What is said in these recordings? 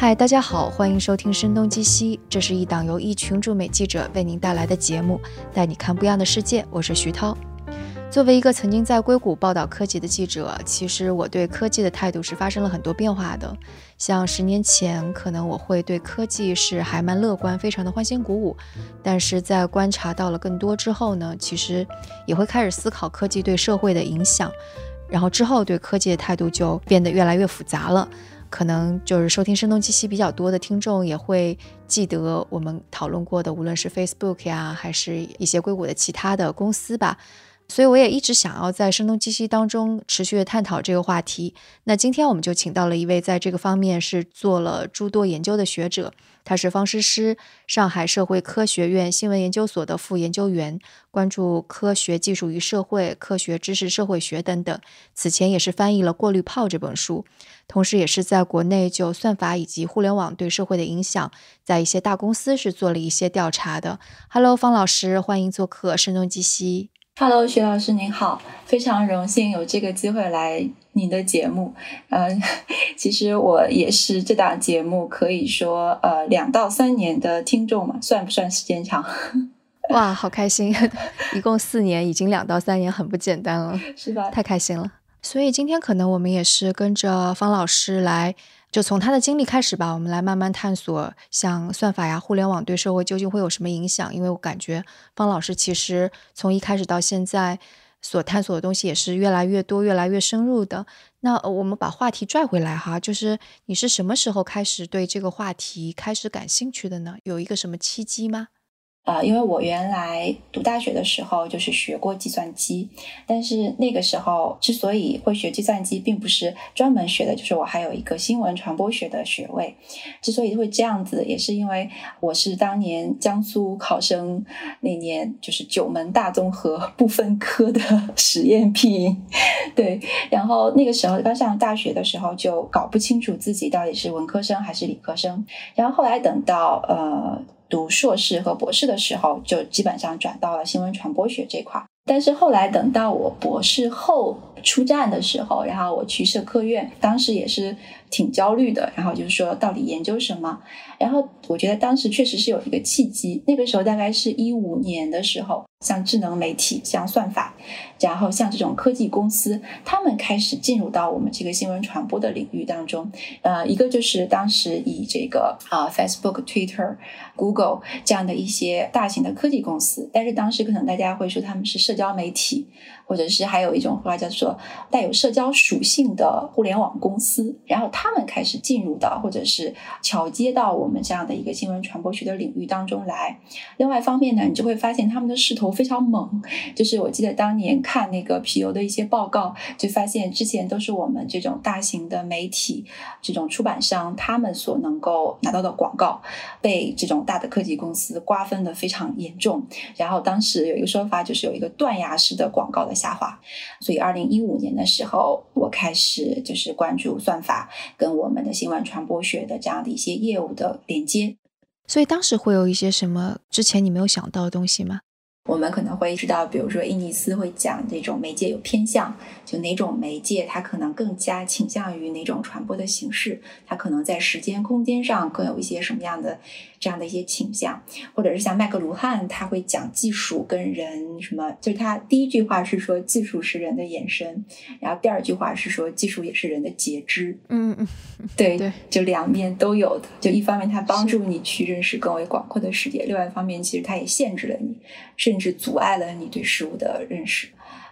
嗨，大家好，欢迎收听《声东击西》，这是一档由一群驻美记者为您带来的节目，带你看不一样的世界。我是徐涛。作为一个曾经在硅谷报道科技的记者，其实我对科技的态度是发生了很多变化的。像十年前，可能我会对科技是还蛮乐观，非常的欢欣鼓舞。但是在观察到了更多之后呢，其实也会开始思考科技对社会的影响。然后之后对科技的态度就变得越来越复杂了。可能就是收听声东击西比较多的听众也会记得我们讨论过的，无论是 Facebook 呀，还是一些硅谷的其他的公司吧。所以我也一直想要在声东击西当中持续的探讨这个话题。那今天我们就请到了一位在这个方面是做了诸多研究的学者，他是方诗诗，上海社会科学院新闻研究所的副研究员，关注科学技术与社会、科学知识社会学等等。此前也是翻译了《过滤泡》这本书，同时也是在国内就算法以及互联网对社会的影响，在一些大公司是做了一些调查的。Hello，方老师，欢迎做客声东击西。Hello，徐老师您好，非常荣幸有这个机会来您的节目。嗯，其实我也是这档节目可以说呃两到三年的听众嘛，算不算时间长？哇，好开心！一共四年，已经两到三年，很不简单了，是吧？太开心了。所以今天可能我们也是跟着方老师来。就从他的经历开始吧，我们来慢慢探索，像算法呀、互联网对社会究竟会有什么影响？因为我感觉方老师其实从一开始到现在所探索的东西也是越来越多、越来越深入的。那我们把话题拽回来哈，就是你是什么时候开始对这个话题开始感兴趣的呢？有一个什么契机吗？呃，因为我原来读大学的时候就是学过计算机，但是那个时候之所以会学计算机，并不是专门学的，就是我还有一个新闻传播学的学位。之所以会这样子，也是因为我是当年江苏考生那年就是九门大综合不分科的实验品，对。然后那个时候刚上大学的时候，就搞不清楚自己到底是文科生还是理科生。然后后来等到呃。读硕士和博士的时候，就基本上转到了新闻传播学这块。但是后来等到我博士后出站的时候，然后我去社科院，当时也是挺焦虑的。然后就是说，到底研究什么？然后我觉得当时确实是有一个契机，那个时候大概是一五年的时候。像智能媒体、像算法，然后像这种科技公司，他们开始进入到我们这个新闻传播的领域当中。呃，一个就是当时以这个啊，Facebook、Twitter、Google 这样的一些大型的科技公司，但是当时可能大家会说他们是社交媒体。或者是还有一种话叫做带有社交属性的互联网公司，然后他们开始进入到或者是桥接到我们这样的一个新闻传播学的领域当中来。另外一方面呢，你就会发现他们的势头非常猛。就是我记得当年看那个皮尤的一些报告，就发现之前都是我们这种大型的媒体、这种出版商他们所能够拿到的广告，被这种大的科技公司瓜分的非常严重。然后当时有一个说法，就是有一个断崖式的广告的。下滑，所以二零一五年的时候，我开始就是关注算法跟我们的新闻传播学的这样的一些业务的连接。所以当时会有一些什么之前你没有想到的东西吗？我们可能会知道，比如说伊尼斯会讲这种媒介有偏向，就哪种媒介它可能更加倾向于哪种传播的形式，它可能在时间空间上更有一些什么样的。这样的一些倾向，或者是像麦克卢汉，他会讲技术跟人什么，就是他第一句话是说技术是人的延伸，然后第二句话是说技术也是人的截肢。嗯嗯，对对，就两面都有的。就一方面它帮助你去认识更为广阔的世界，另外一方面其实它也限制了你，甚是阻碍了你对事物的认识。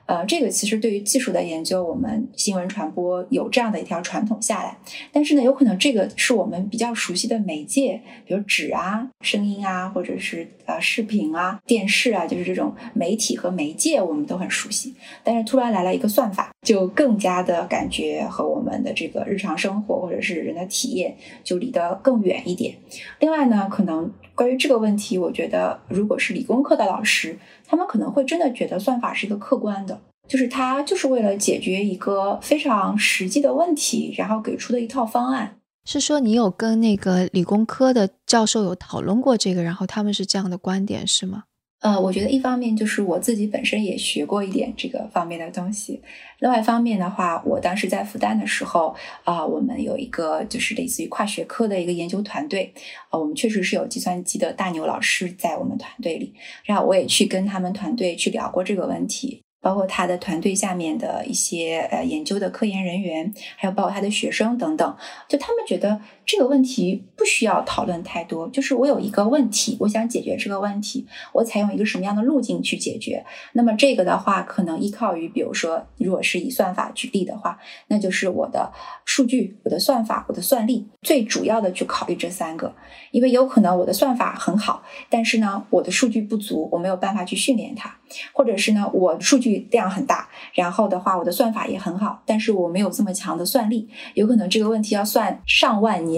呃，这个其实对于技术的研究，我们新闻传播有这样的一条传统下来。但是呢，有可能这个是我们比较熟悉的媒介，比如纸啊、声音啊，或者是呃视频啊、电视啊，就是这种媒体和媒介，我们都很熟悉。但是突然来了一个算法，就更加的感觉和我们的这个日常生活或者是人的体验就离得更远一点。另外呢，可能关于这个问题，我觉得如果是理工科的老师。他们可能会真的觉得算法是一个客观的，就是它就是为了解决一个非常实际的问题，然后给出的一套方案。是说你有跟那个理工科的教授有讨论过这个，然后他们是这样的观点是吗？呃，我觉得一方面就是我自己本身也学过一点这个方面的东西，另外一方面的话，我当时在复旦的时候啊，我们有一个就是类似于跨学科的一个研究团队，啊，我们确实是有计算机的大牛老师在我们团队里，然后我也去跟他们团队去聊过这个问题。包括他的团队下面的一些呃研究的科研人员，还有包括他的学生等等，就他们觉得这个问题不需要讨论太多，就是我有一个问题，我想解决这个问题，我采用一个什么样的路径去解决。那么这个的话，可能依靠于，比如说，如果是以算法举例的话，那就是我的数据、我的算法、我的算力，最主要的去考虑这三个，因为有可能我的算法很好，但是呢，我的数据不足，我没有办法去训练它，或者是呢，我数据。量很大，然后的话，我的算法也很好，但是我没有这么强的算力，有可能这个问题要算上万年。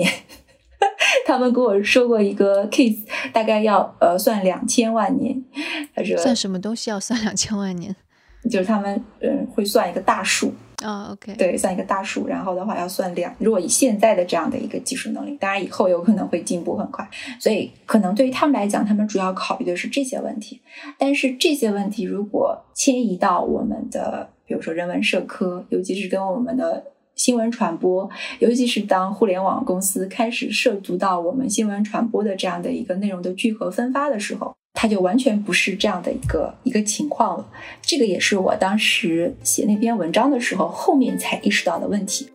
他们跟我说过一个 case，大概要呃算两千万年。他说算什么东西要算两千万年？就是他们嗯会算一个大数。啊，OK，对，算一个大数，然后的话要算两。如果以现在的这样的一个技术能力，当然以后有可能会进步很快，所以可能对于他们来讲，他们主要考虑的是这些问题。但是这些问题如果迁移到我们的，比如说人文社科，尤其是跟我们的新闻传播，尤其是当互联网公司开始涉足到我们新闻传播的这样的一个内容的聚合分发的时候。它就完全不是这样的一个一个情况了，这个也是我当时写那篇文章的时候，后面才意识到的问题。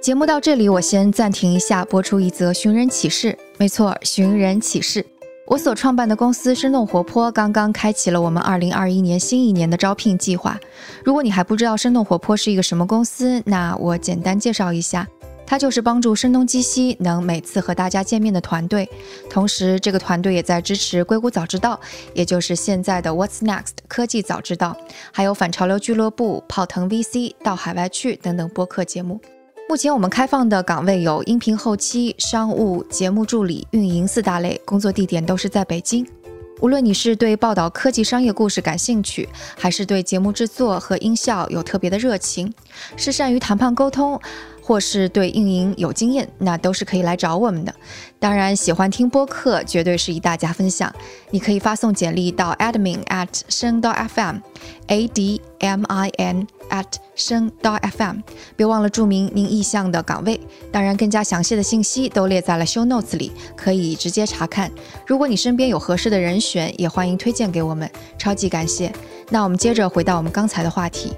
节目到这里，我先暂停一下，播出一则寻人启事。没错，寻人启事，我所创办的公司生动活泼刚刚开启了我们二零二一年新一年的招聘计划。如果你还不知道生动活泼是一个什么公司，那我简单介绍一下。它就是帮助声东击西能每次和大家见面的团队，同时这个团队也在支持硅谷早知道，也就是现在的 What's Next 科技早知道，还有反潮流俱乐部、泡腾 VC 到海外去等等播客节目。目前我们开放的岗位有音频后期、商务、节目助理、运营四大类，工作地点都是在北京。无论你是对报道科技商业故事感兴趣，还是对节目制作和音效有特别的热情，是善于谈判沟通。或是对运营有经验，那都是可以来找我们的。当然，喜欢听播客绝对是一大加分项。你可以发送简历到 admin at 声道 FM，a d m i n at 声道 FM，别忘了注明您意向的岗位。当然，更加详细的信息都列在了 show notes 里，可以直接查看。如果你身边有合适的人选，也欢迎推荐给我们，超级感谢。那我们接着回到我们刚才的话题。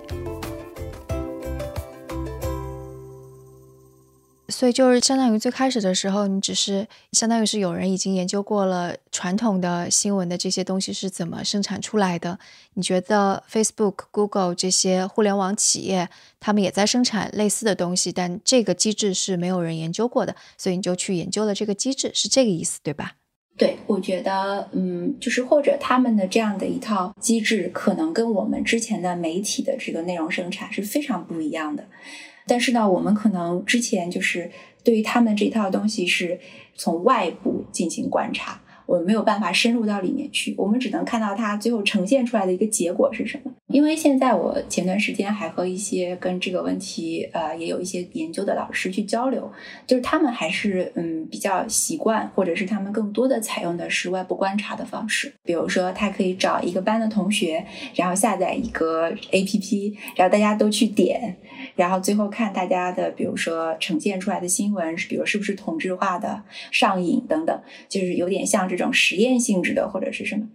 所以就是相当于最开始的时候，你只是相当于是有人已经研究过了传统的新闻的这些东西是怎么生产出来的。你觉得 Facebook、Google 这些互联网企业，他们也在生产类似的东西，但这个机制是没有人研究过的，所以你就去研究了这个机制，是这个意思，对吧？对，我觉得，嗯，就是或者他们的这样的一套机制，可能跟我们之前的媒体的这个内容生产是非常不一样的。但是呢，我们可能之前就是对于他们这套东西是从外部进行观察。我们没有办法深入到里面去，我们只能看到它最后呈现出来的一个结果是什么。因为现在我前段时间还和一些跟这个问题呃也有一些研究的老师去交流，就是他们还是嗯比较习惯，或者是他们更多的采用的是外部观察的方式。比如说，他可以找一个班的同学，然后下载一个 APP，然后大家都去点，然后最后看大家的，比如说呈现出来的新闻，比如是不是同质化的、上瘾等等，就是有点像这。种实验性质的或者是什么，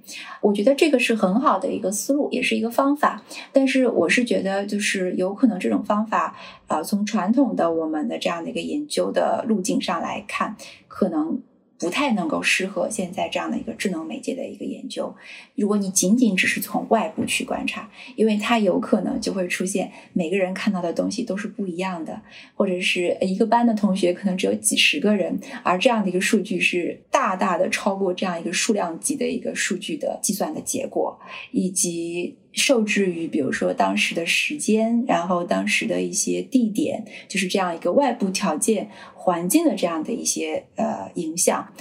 我觉得这个是很好的一个思路，也是一个方。法但是我是觉得，就是有可能这种方法，啊，从传统的我们的这样的一个研究的路径上来看，可能。不太能够适合现在这样的一个智能媒介的一个研究。如果你仅仅只是从外部去观察，因为它有可能就会出现每个人看到的东西都是不一样的，或者是一个班的同学可能只有几十个人，而这样的一个数据是大大的超过这样一个数量级的一个数据的计算的结果，以及受制于比如说当时的时间，然后当时的一些地点，就是这样一个外部条件。环境的这样的一些呃影响，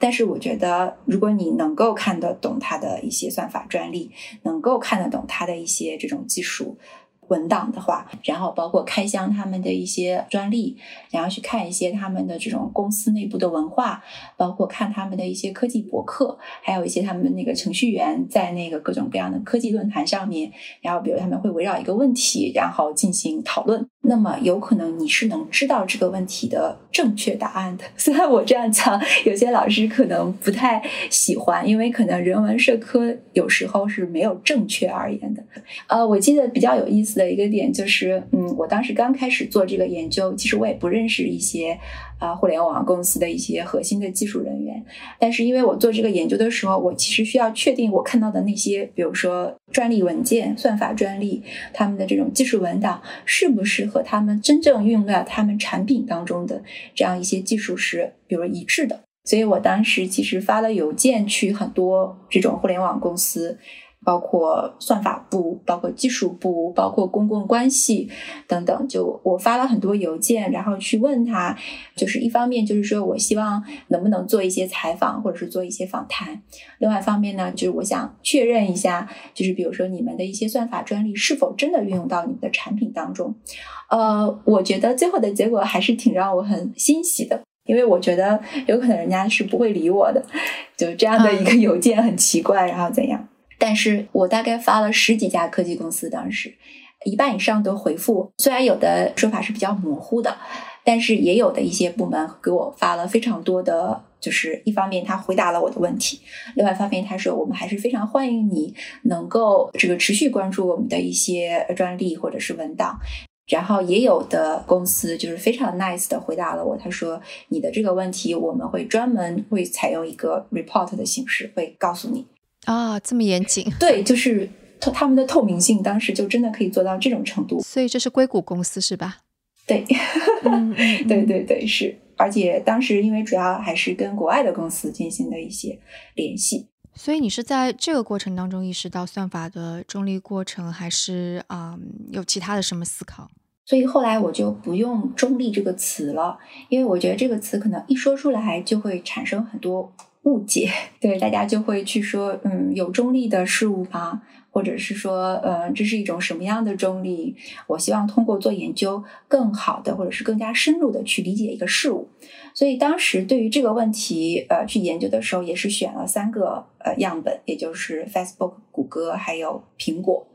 但是我觉得，如果你能够看得懂它的一些算法专利，能够看得懂它的一些这种技术，文档的话，然后包括开箱他们的一些专利，然后去看一些他们的这种公司内部的文化，包括看他们的一些科技博客，还有一些他们那个程序员在那个各种各样的科技论坛上面，然后比如他们会围绕一个问题，然后进行讨论。那么有可能你是能知道这个问题的正确答案的。虽然我这样讲，有些老师可能不太喜欢，因为可能人文社科有时候是没有正确而言的。呃，我记得比较有意思的一个点就是，嗯，我当时刚开始做这个研究，其实我也不认识一些。啊，互联网公司的一些核心的技术人员，但是因为我做这个研究的时候，我其实需要确定我看到的那些，比如说专利文件、算法专利，他们的这种技术文档，是不是和他们真正运用到他们产品当中的这样一些技术是，比如一致的。所以我当时其实发了邮件去很多这种互联网公司。包括算法部、包括技术部、包括公共关系等等，就我发了很多邮件，然后去问他，就是一方面就是说我希望能不能做一些采访，或者是做一些访谈；另外一方面呢，就是我想确认一下，就是比如说你们的一些算法专利是否真的运用到你们的产品当中。呃，我觉得最后的结果还是挺让我很欣喜的，因为我觉得有可能人家是不会理我的，就这样的一个邮件很奇怪，然后怎样？但是我大概发了十几家科技公司，当时一半以上都回复。虽然有的说法是比较模糊的，但是也有的一些部门给我发了非常多的，就是一方面他回答了我的问题，另外一方面他说我们还是非常欢迎你能够这个持续关注我们的一些专利或者是文档。然后也有的公司就是非常 nice 的回答了我，他说你的这个问题我们会专门会采用一个 report 的形式会告诉你。啊，这么严谨？对，就是透他们的透明性，当时就真的可以做到这种程度。所以这是硅谷公司是吧？对，对对对，是。而且当时因为主要还是跟国外的公司进行的一些联系。所以你是在这个过程当中意识到算法的中立过程，还是啊有其他的什么思考？所以后来我就不用“中立”这个词了，因为我觉得这个词可能一说出来就会产生很多。误解，对大家就会去说，嗯，有中立的事物吗？或者是说，呃，这是一种什么样的中立？我希望通过做研究，更好的或者是更加深入的去理解一个事物。所以当时对于这个问题，呃，去研究的时候，也是选了三个呃样本，也就是 Facebook、谷歌还有苹果。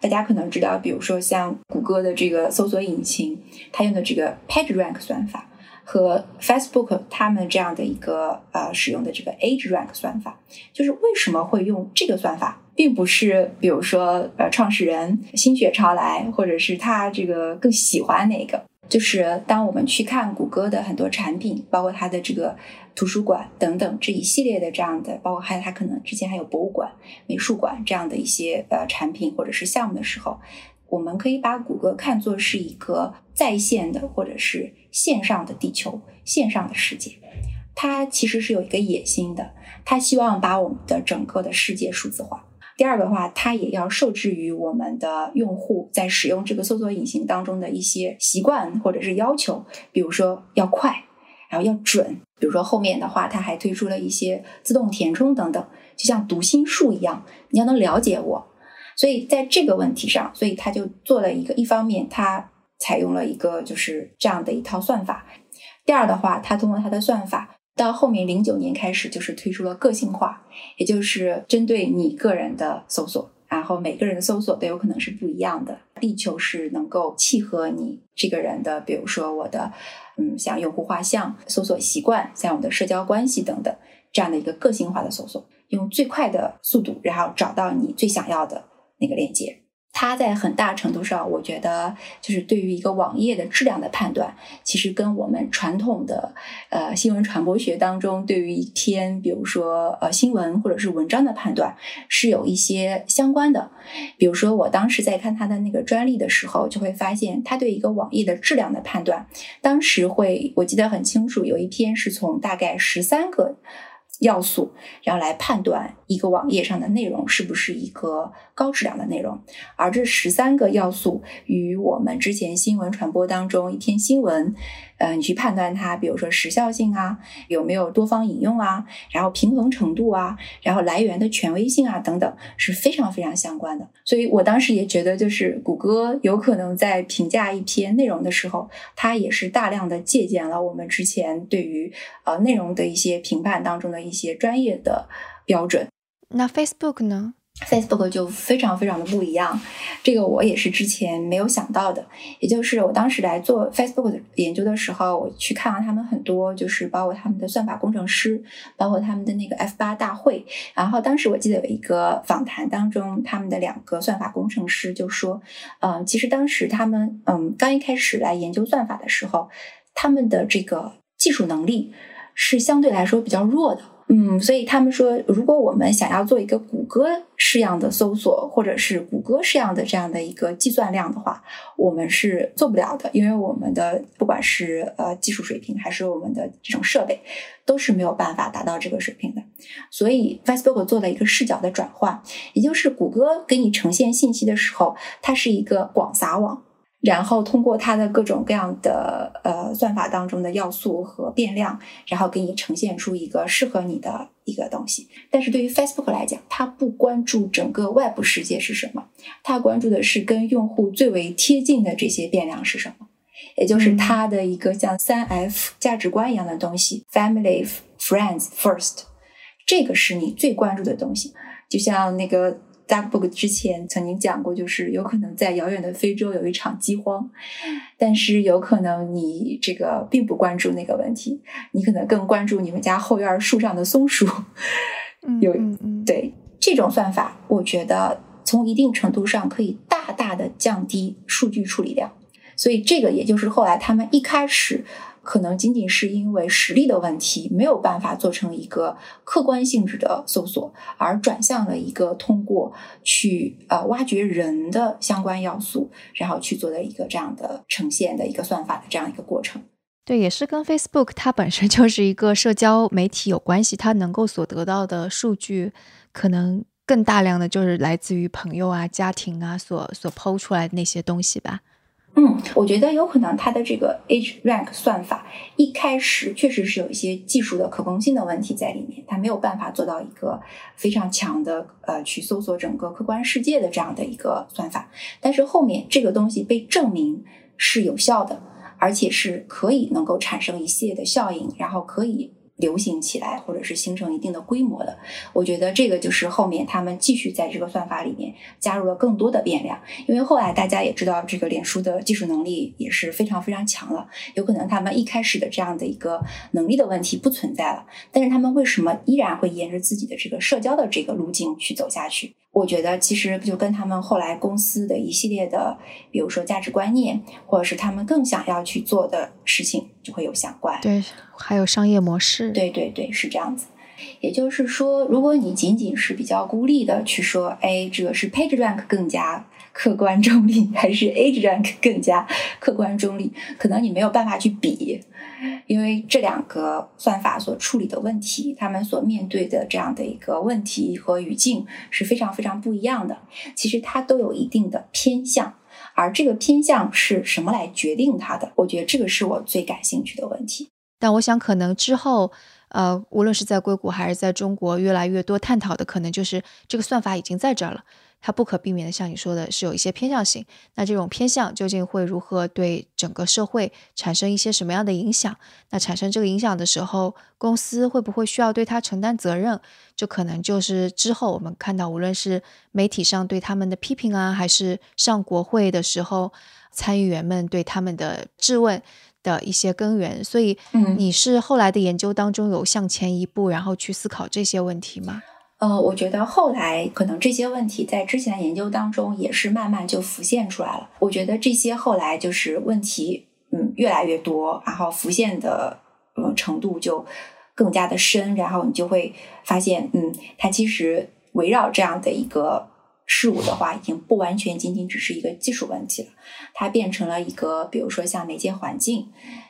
大家可能知道，比如说像谷歌的这个搜索引擎，它用的这个 PageRank 算法。和 Facebook 他们这样的一个呃使用的这个 AgeRank 算法，就是为什么会用这个算法，并不是比如说呃创始人心血潮来，或者是他这个更喜欢哪个。就是当我们去看谷歌的很多产品，包括它的这个图书馆等等这一系列的这样的，包括还有它可能之前还有博物馆、美术馆这样的一些呃产品或者是项目的时候。我们可以把谷歌看作是一个在线的或者是线上的地球、线上的世界。它其实是有一个野心的，它希望把我们的整个的世界数字化。第二个的话，它也要受制于我们的用户在使用这个搜索引擎当中的一些习惯或者是要求，比如说要快，然后要准。比如说后面的话，它还推出了一些自动填充等等，就像读心术一样，你要能了解我。所以在这个问题上，所以他就做了一个，一方面他采用了一个就是这样的一套算法。第二的话，它通过它的算法，到后面零九年开始就是推出了个性化，也就是针对你个人的搜索，然后每个人的搜索都有可能是不一样的，力求是能够契合你这个人的，比如说我的，嗯，像用户画像、搜索习惯、像我的社交关系等等这样的一个个性化的搜索，用最快的速度，然后找到你最想要的。那个链接，它在很大程度上，我觉得就是对于一个网页的质量的判断，其实跟我们传统的呃新闻传播学当中对于一篇，比如说呃新闻或者是文章的判断是有一些相关的。比如说，我当时在看它的那个专利的时候，就会发现它对一个网页的质量的判断，当时会我记得很清楚，有一篇是从大概十三个。要素，然后来判断一个网页上的内容是不是一个高质量的内容。而这十三个要素与我们之前新闻传播当中一篇新闻，呃，你去判断它，比如说时效性啊，有没有多方引用啊，然后平衡程度啊，然后来源的权威性啊等等，是非常非常相关的。所以我当时也觉得，就是谷歌有可能在评价一篇内容的时候，它也是大量的借鉴了我们之前对于呃内容的一些评判当中的一些专业的标准。那 Facebook 呢？Facebook 就非常非常的不一样，这个我也是之前没有想到的。也就是我当时来做 Facebook 的研究的时候，我去看了他们很多，就是包括他们的算法工程师，包括他们的那个 F 八大会。然后当时我记得有一个访谈当中，他们的两个算法工程师就说，嗯，其实当时他们嗯刚一开始来研究算法的时候，他们的这个技术能力是相对来说比较弱的。嗯，所以他们说，如果我们想要做一个谷歌式样的搜索，或者是谷歌式样的这样的一个计算量的话，我们是做不了的，因为我们的不管是呃技术水平，还是我们的这种设备，都是没有办法达到这个水平的。所以 Facebook 做了一个视角的转换，也就是谷歌给你呈现信息的时候，它是一个广撒网。然后通过它的各种各样的呃算法当中的要素和变量，然后给你呈现出一个适合你的一个东西。但是对于 Facebook 来讲，它不关注整个外部世界是什么，它关注的是跟用户最为贴近的这些变量是什么，也就是它的一个像三 F 价值观一样的东西：Family、Friends、First。这个是你最关注的东西，就像那个。Duckbook 之前曾经讲过，就是有可能在遥远的非洲有一场饥荒，但是有可能你这个并不关注那个问题，你可能更关注你们家后院树上的松鼠。有对这种算法，我觉得从一定程度上可以大大的降低数据处理量，所以这个也就是后来他们一开始。可能仅仅是因为实力的问题，没有办法做成一个客观性质的搜索，而转向了一个通过去呃挖掘人的相关要素，然后去做的一个这样的呈现的一个算法的这样一个过程。对，也是跟 Facebook 它本身就是一个社交媒体有关系，它能够所得到的数据可能更大量的就是来自于朋友啊、家庭啊所所抛出来的那些东西吧。嗯，我觉得有可能它的这个 Age Rank 算法一开始确实是有一些技术的可控性的问题在里面，它没有办法做到一个非常强的呃去搜索整个客观世界的这样的一个算法。但是后面这个东西被证明是有效的，而且是可以能够产生一系列的效应，然后可以。流行起来，或者是形成一定的规模的，我觉得这个就是后面他们继续在这个算法里面加入了更多的变量。因为后来大家也知道，这个脸书的技术能力也是非常非常强了，有可能他们一开始的这样的一个能力的问题不存在了，但是他们为什么依然会沿着自己的这个社交的这个路径去走下去？我觉得其实就跟他们后来公司的一系列的，比如说价值观念，或者是他们更想要去做的事情，就会有相关。对，还有商业模式。对对对，是这样子。也就是说，如果你仅仅是比较孤立的去说，哎，这个是 PageRank 更加客观中立，还是 AgeRank 更加客观中立，可能你没有办法去比。因为这两个算法所处理的问题，他们所面对的这样的一个问题和语境是非常非常不一样的。其实它都有一定的偏向，而这个偏向是什么来决定它的？我觉得这个是我最感兴趣的问题。但我想，可能之后，呃，无论是在硅谷还是在中国，越来越多探讨的可能就是这个算法已经在这儿了。它不可避免的，像你说的，是有一些偏向性。那这种偏向究竟会如何对整个社会产生一些什么样的影响？那产生这个影响的时候，公司会不会需要对它承担责任？这可能就是之后我们看到，无论是媒体上对他们的批评啊，还是上国会的时候，参议员们对他们的质问的一些根源。所以，你是后来的研究当中有向前一步，然后去思考这些问题吗？呃，我觉得后来可能这些问题在之前的研究当中也是慢慢就浮现出来了。我觉得这些后来就是问题，嗯，越来越多，然后浮现的呃程度就更加的深，然后你就会发现，嗯，它其实围绕这样的一个事物的话，已经不完全仅仅只是一个技术问题了，它变成了一个，比如说像媒介环境，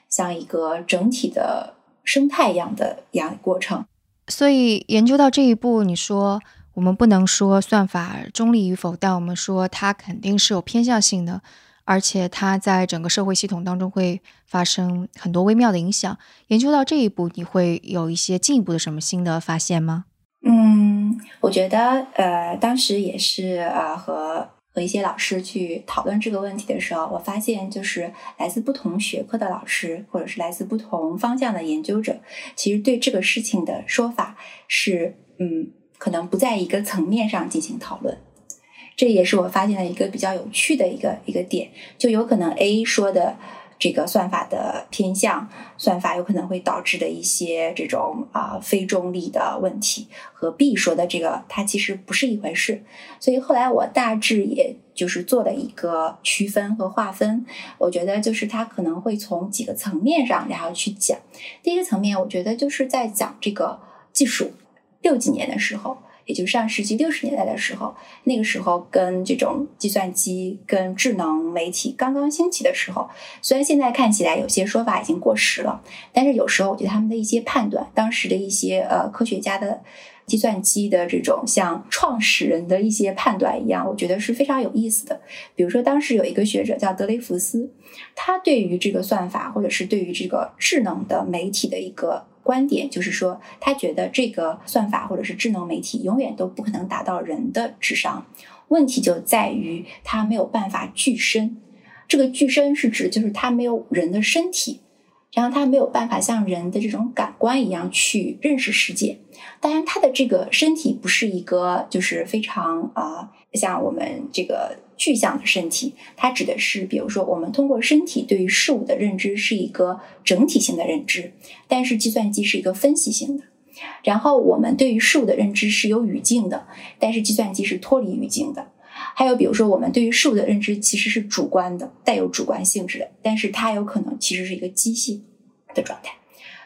像一个整体的生态一样的一样过程。所以研究到这一步，你说我们不能说算法中立与否，但我们说它肯定是有偏向性的，而且它在整个社会系统当中会发生很多微妙的影响。研究到这一步，你会有一些进一步的什么新的发现吗？嗯，我觉得呃，当时也是呃和一些老师去讨论这个问题的时候，我发现就是来自不同学科的老师，或者是来自不同方向的研究者，其实对这个事情的说法是嗯，可能不在一个层面上进行讨论。这也是我发现的一个比较有趣的一个一个点，就有可能 A 说的这个算法的偏向，算法有可能会导致的一些这种啊非中立的问题，和 B 说的这个它其实不是一回事。所以后来我大致也就是做了一个区分和划分，我觉得就是它可能会从几个层面上然后去讲。第一个层面，我觉得就是在讲这个技术，六几年的时候。也就上世纪六十年代的时候，那个时候跟这种计算机、跟智能媒体刚刚兴起的时候，虽然现在看起来有些说法已经过时了，但是有时候我觉得他们的一些判断，当时的一些呃科学家的计算机的这种像创始人的一些判断一样，我觉得是非常有意思的。比如说，当时有一个学者叫德雷福斯，他对于这个算法或者是对于这个智能的媒体的一个。观点就是说，他觉得这个算法或者是智能媒体永远都不可能达到人的智商。问题就在于它没有办法具身。这个具身是指就是它没有人的身体，然后它没有办法像人的这种感官一样去认识世界。当然，他的这个身体不是一个就是非常啊。像我们这个具象的身体，它指的是，比如说，我们通过身体对于事物的认知是一个整体性的认知，但是计算机是一个分析性的。然后，我们对于事物的认知是有语境的，但是计算机是脱离语境的。还有，比如说，我们对于事物的认知其实是主观的，带有主观性质的，但是它有可能其实是一个机械的状态。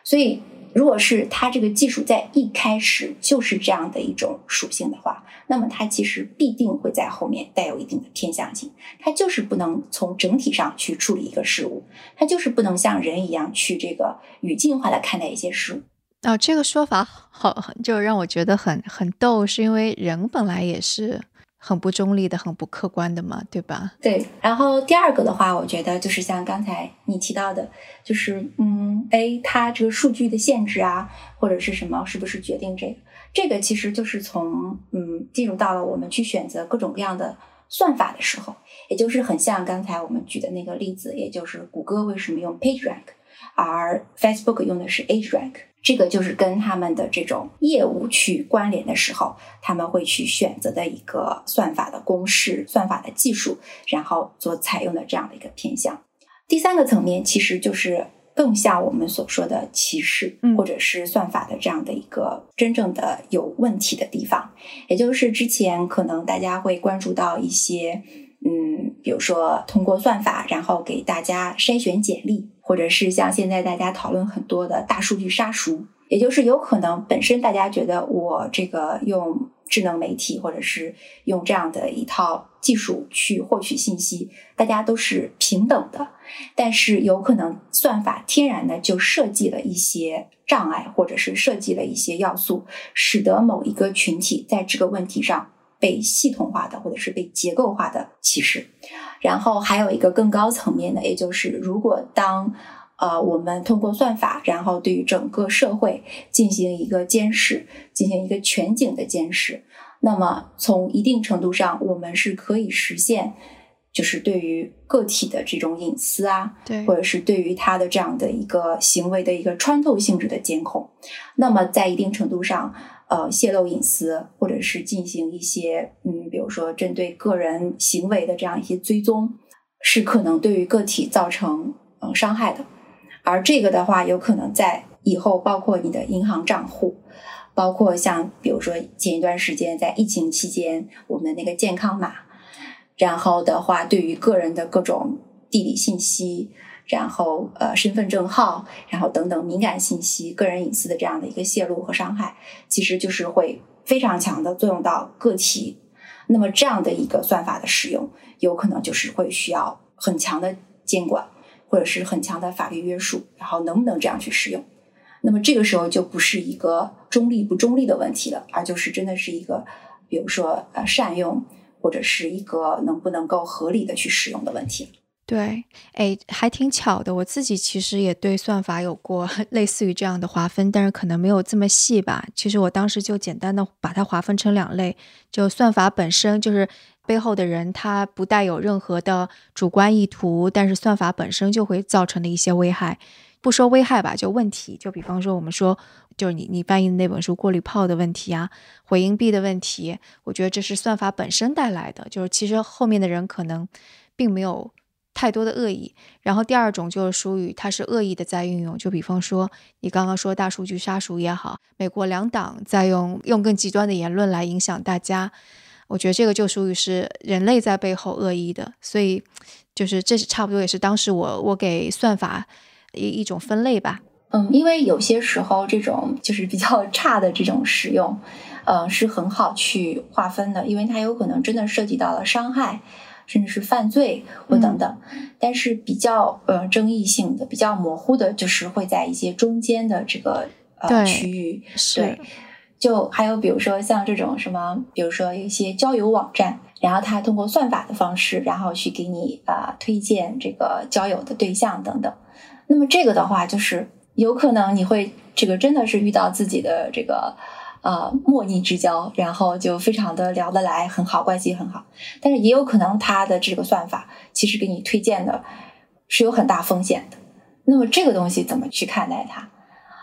所以，如果是它这个技术在一开始就是这样的一种属性的话，那么它其实必定会在后面带有一定的偏向性，它就是不能从整体上去处理一个事物，它就是不能像人一样去这个语境化的看待一些事物。啊，这个说法好，就让我觉得很很逗，是因为人本来也是。很不中立的，很不客观的嘛，对吧？对。然后第二个的话，我觉得就是像刚才你提到的，就是嗯，A 它这个数据的限制啊，或者是什么，是不是决定这个？这个其实就是从嗯进入到了我们去选择各种各样的算法的时候，也就是很像刚才我们举的那个例子，也就是谷歌为什么用 PageRank，而 Facebook 用的是 AgeRank。这个就是跟他们的这种业务去关联的时候，他们会去选择的一个算法的公式、算法的技术，然后所采用的这样的一个偏向。第三个层面其实就是更像我们所说的歧视，或者是算法的这样的一个真正的有问题的地方。也就是之前可能大家会关注到一些，嗯，比如说通过算法，然后给大家筛选简历。或者是像现在大家讨论很多的大数据杀熟，也就是有可能本身大家觉得我这个用智能媒体或者是用这样的一套技术去获取信息，大家都是平等的，但是有可能算法天然的就设计了一些障碍，或者是设计了一些要素，使得某一个群体在这个问题上。被系统化的或者是被结构化的歧视，然后还有一个更高层面的，也就是如果当呃我们通过算法，然后对于整个社会进行一个监视，进行一个全景的监视，那么从一定程度上，我们是可以实现，就是对于个体的这种隐私啊，对，或者是对于他的这样的一个行为的一个穿透性质的监控，那么在一定程度上。呃，泄露隐私，或者是进行一些，嗯，比如说针对个人行为的这样一些追踪，是可能对于个体造成嗯伤害的。而这个的话，有可能在以后，包括你的银行账户，包括像比如说前一段时间在疫情期间，我们的那个健康码，然后的话，对于个人的各种地理信息。然后，呃，身份证号，然后等等敏感信息、个人隐私的这样的一个泄露和伤害，其实就是会非常强的作用到个体。那么，这样的一个算法的使用，有可能就是会需要很强的监管，或者是很强的法律约束。然后，能不能这样去使用？那么，这个时候就不是一个中立不中立的问题了，而就是真的是一个，比如说，呃，善用或者是一个能不能够合理的去使用的问题。对，哎，还挺巧的。我自己其实也对算法有过 类似于这样的划分，但是可能没有这么细吧。其实我当时就简单的把它划分成两类，就算法本身就是背后的人，他不带有任何的主观意图，但是算法本身就会造成的一些危害。不说危害吧，就问题。就比方说，我们说，就是你你翻译的那本书过滤泡的问题啊，回音壁的问题，我觉得这是算法本身带来的。就是其实后面的人可能并没有。太多的恶意，然后第二种就是属于它是恶意的在运用，就比方说你刚刚说大数据杀熟也好，美国两党在用用更极端的言论来影响大家，我觉得这个就属于是人类在背后恶意的，所以就是这是差不多也是当时我我给算法一一种分类吧。嗯，因为有些时候这种就是比较差的这种使用，呃，是很好去划分的，因为它有可能真的涉及到了伤害。甚至是犯罪或等等，但是比较呃争议性的、比较模糊的，就是会在一些中间的这个呃区域。对，就还有比如说像这种什么，比如说一些交友网站，然后它通过算法的方式，然后去给你啊推荐这个交友的对象等等。那么这个的话，就是有可能你会这个真的是遇到自己的这个。呃，莫逆之交，然后就非常的聊得来，很好，关系很好。但是也有可能他的这个算法其实给你推荐的是有很大风险的。那么这个东西怎么去看待它？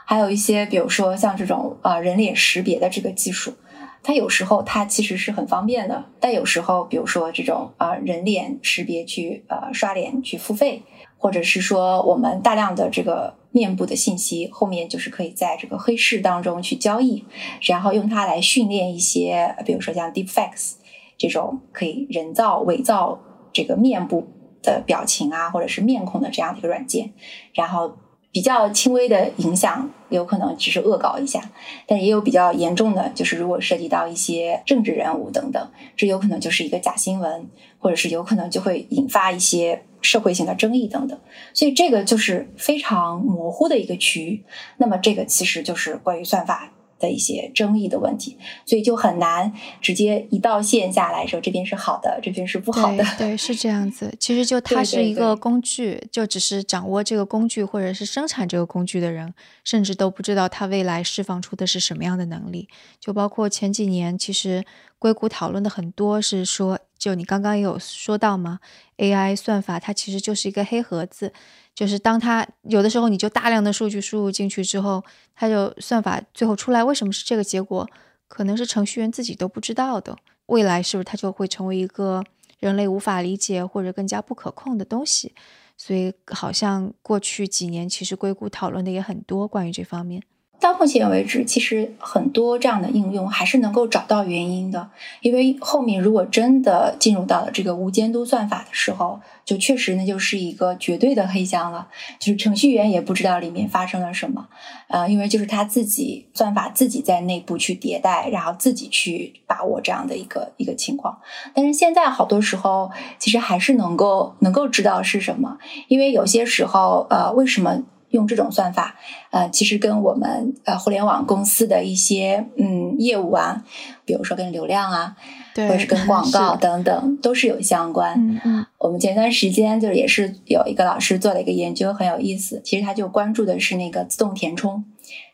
还有一些，比如说像这种呃人脸识别的这个技术，它有时候它其实是很方便的，但有时候，比如说这种啊人脸识别去呃刷脸去付费。或者是说，我们大量的这个面部的信息，后面就是可以在这个黑市当中去交易，然后用它来训练一些，比如说像 Deepfakes 这种可以人造伪造这个面部的表情啊，或者是面孔的这样的一个软件，然后。比较轻微的影响，有可能只是恶搞一下，但也有比较严重的，就是如果涉及到一些政治人物等等，这有可能就是一个假新闻，或者是有可能就会引发一些社会性的争议等等。所以这个就是非常模糊的一个区域。那么这个其实就是关于算法。的一些争议的问题，所以就很难直接一道线下来说，这边是好的，这边是不好的。对，是这样子。其实就 它是一个工具，就只是掌握这个工具或者是生产这个工具的人，甚至都不知道它未来释放出的是什么样的能力。就包括前几年，其实硅谷讨论的很多是说，就你刚刚也有说到吗？AI 算法它其实就是一个黑盒子。就是当它有的时候，你就大量的数据输入进去之后，它就算法最后出来为什么是这个结果，可能是程序员自己都不知道的。未来是不是它就会成为一个人类无法理解或者更加不可控的东西？所以好像过去几年其实硅谷讨论的也很多关于这方面。到目前为止，其实很多这样的应用还是能够找到原因的，因为后面如果真的进入到了这个无监督算法的时候，就确实那就是一个绝对的黑箱了，就是程序员也不知道里面发生了什么，呃，因为就是他自己算法自己在内部去迭代，然后自己去把握这样的一个一个情况。但是现在好多时候其实还是能够能够知道是什么，因为有些时候呃，为什么？用这种算法，呃，其实跟我们呃互联网公司的一些嗯业务啊，比如说跟流量啊，或者是跟 广告等等，都是有相关。嗯嗯。我们前段时间就是也是有一个老师做了一个研究，很有意思。其实他就关注的是那个自动填充。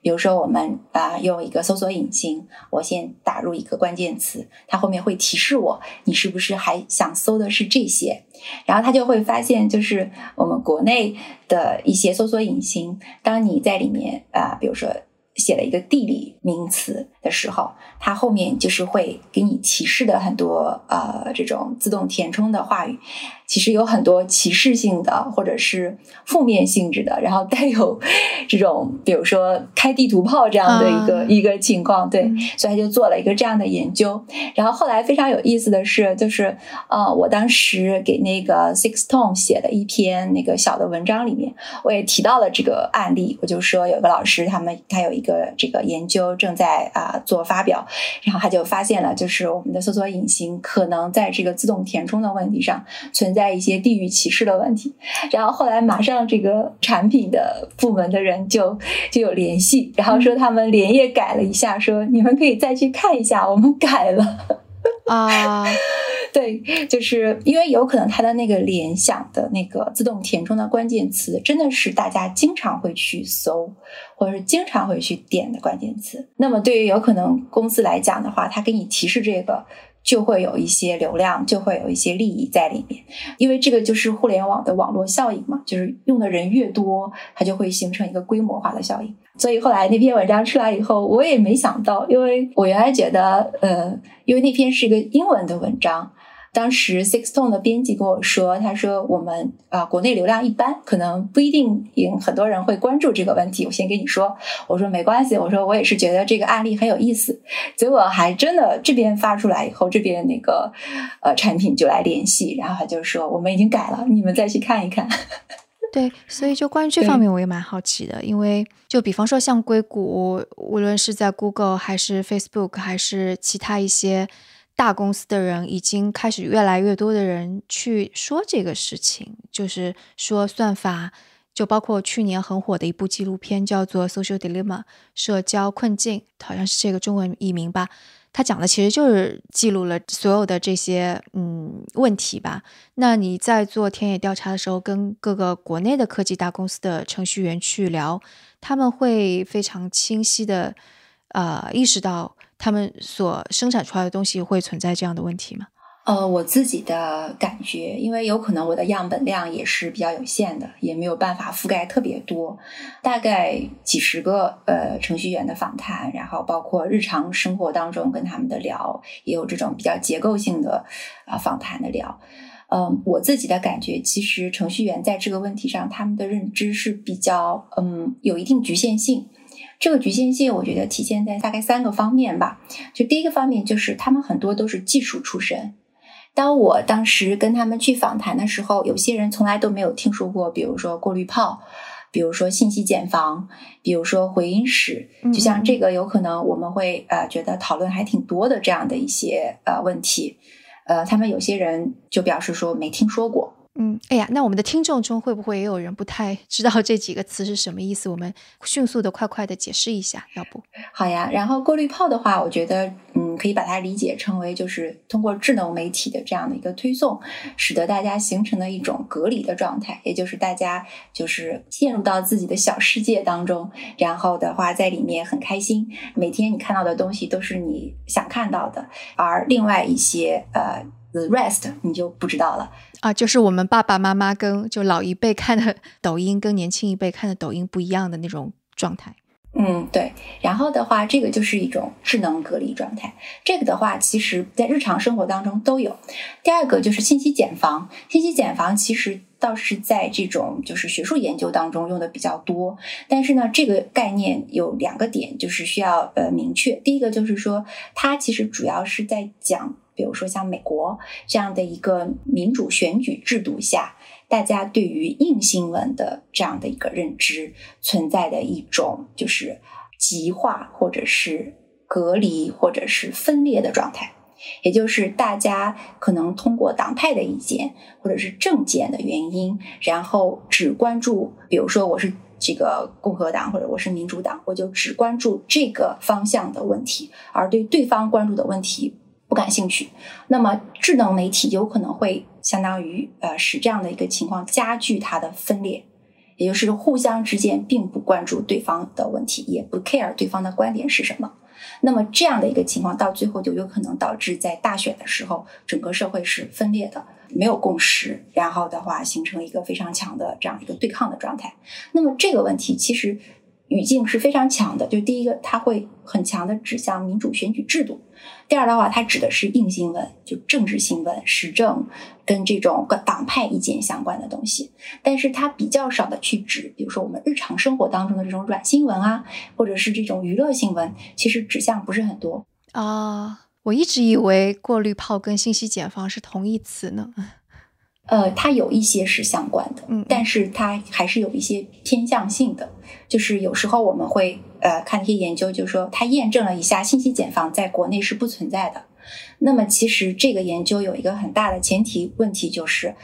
比如说，我们啊用一个搜索引擎，我先打入一个关键词，它后面会提示我你是不是还想搜的是这些，然后它就会发现，就是我们国内的一些搜索引擎，当你在里面啊，比如说写了一个地理名词的时候，它后面就是会给你提示的很多呃这种自动填充的话语。其实有很多歧视性的，或者是负面性质的，然后带有这种，比如说开地图炮这样的一个一个情况，对，所以他就做了一个这样的研究。然后后来非常有意思的是，就是呃，我当时给那个 Six Tone 写的一篇那个小的文章里面，我也提到了这个案例。我就说有个老师，他们他有一个这个研究正在啊做发表，然后他就发现了，就是我们的搜索引擎可能在这个自动填充的问题上存。在一些地域歧视的问题，然后后来马上这个产品的部门的人就就有联系，然后说他们连夜改了一下，说你们可以再去看一下，我们改了啊。对，就是因为有可能它的那个联想的那个自动填充的关键词，真的是大家经常会去搜，或者是经常会去点的关键词。那么对于有可能公司来讲的话，它给你提示这个。就会有一些流量，就会有一些利益在里面，因为这个就是互联网的网络效应嘛，就是用的人越多，它就会形成一个规模化的效应。所以后来那篇文章出来以后，我也没想到，因为我原来觉得，呃，因为那篇是一个英文的文章。当时 Sixtone 的编辑跟我说：“他说我们啊，国内流量一般，可能不一定有很多人会关注这个问题。我先跟你说，我说没关系，我说我也是觉得这个案例很有意思。结果还真的这边发出来以后，这边那个呃产品就来联系，然后他就说我们已经改了，你们再去看一看。对，所以就关于这方面我也蛮好奇的，因为就比方说像硅谷，无论是在 Google 还是 Facebook 还是其他一些。大公司的人已经开始越来越多的人去说这个事情，就是说算法，就包括去年很火的一部纪录片叫做《Social Dilemma》社交困境，好像是这个中文译名吧。他讲的其实就是记录了所有的这些嗯问题吧。那你在做田野调查的时候，跟各个国内的科技大公司的程序员去聊，他们会非常清晰的呃意识到。他们所生产出来的东西会存在这样的问题吗？呃，我自己的感觉，因为有可能我的样本量也是比较有限的，也没有办法覆盖特别多，大概几十个呃程序员的访谈，然后包括日常生活当中跟他们的聊，也有这种比较结构性的啊访谈的聊。嗯，我自己的感觉，其实程序员在这个问题上，他们的认知是比较嗯有一定局限性。这个局限性，我觉得体现在大概三个方面吧。就第一个方面，就是他们很多都是技术出身。当我当时跟他们去访谈的时候，有些人从来都没有听说过，比如说过滤泡，比如说信息茧房，比如说回音室。就像这个，有可能我们会呃觉得讨论还挺多的这样的一些呃问题，呃，他们有些人就表示说没听说过。嗯，哎呀，那我们的听众中会不会也有人不太 知道这几个词是什么意思？我们迅速的、快快的解释一下，要不？好呀。然后过滤泡的话，我觉得，嗯，可以把它理解成为就是通过智能媒体的这样的一个推送，使得大家形成了一种隔离的状态，也就是大家就是陷入到自己的小世界当中，然后的话在里面很开心，每天你看到的东西都是你想看到的，而另外一些呃。The rest 你就不知道了啊，就是我们爸爸妈妈跟就老一辈看的 抖音跟年轻一辈看的抖音不一样的那种状态。嗯，对。然后的话，这个就是一种智能隔离状态。这个的话，其实在日常生活当中都有。第二个就是信息茧房，信息茧房其实倒是在这种就是学术研究当中用的比较多。但是呢，这个概念有两个点，就是需要呃明确。第一个就是说，它其实主要是在讲。比如说，像美国这样的一个民主选举制度下，大家对于硬新闻的这样的一个认知存在的一种就是极化，或者是隔离，或者是分裂的状态。也就是大家可能通过党派的意见，或者是政见的原因，然后只关注，比如说我是这个共和党，或者我是民主党，我就只关注这个方向的问题，而对对方关注的问题。不感兴趣，那么智能媒体有可能会相当于呃使这样的一个情况加剧它的分裂，也就是互相之间并不关注对方的问题，也不 care 对方的观点是什么。那么这样的一个情况到最后就有可能导致在大选的时候整个社会是分裂的，没有共识，然后的话形成一个非常强的这样一个对抗的状态。那么这个问题其实。语境是非常强的，就第一个，它会很强的指向民主选举制度；第二的话，它指的是硬新闻，就政治新闻、时政跟这种跟党派意见相关的东西。但是它比较少的去指，比如说我们日常生活当中的这种软新闻啊，或者是这种娱乐新闻，其实指向不是很多啊。我一直以为过滤炮跟信息茧房是同义词呢。呃，它有一些是相关的，嗯，但是它还是有一些偏向性的。就是有时候我们会呃看一些研究，就是说它验证了一下信息茧房在国内是不存在的。那么其实这个研究有一个很大的前提问题，就是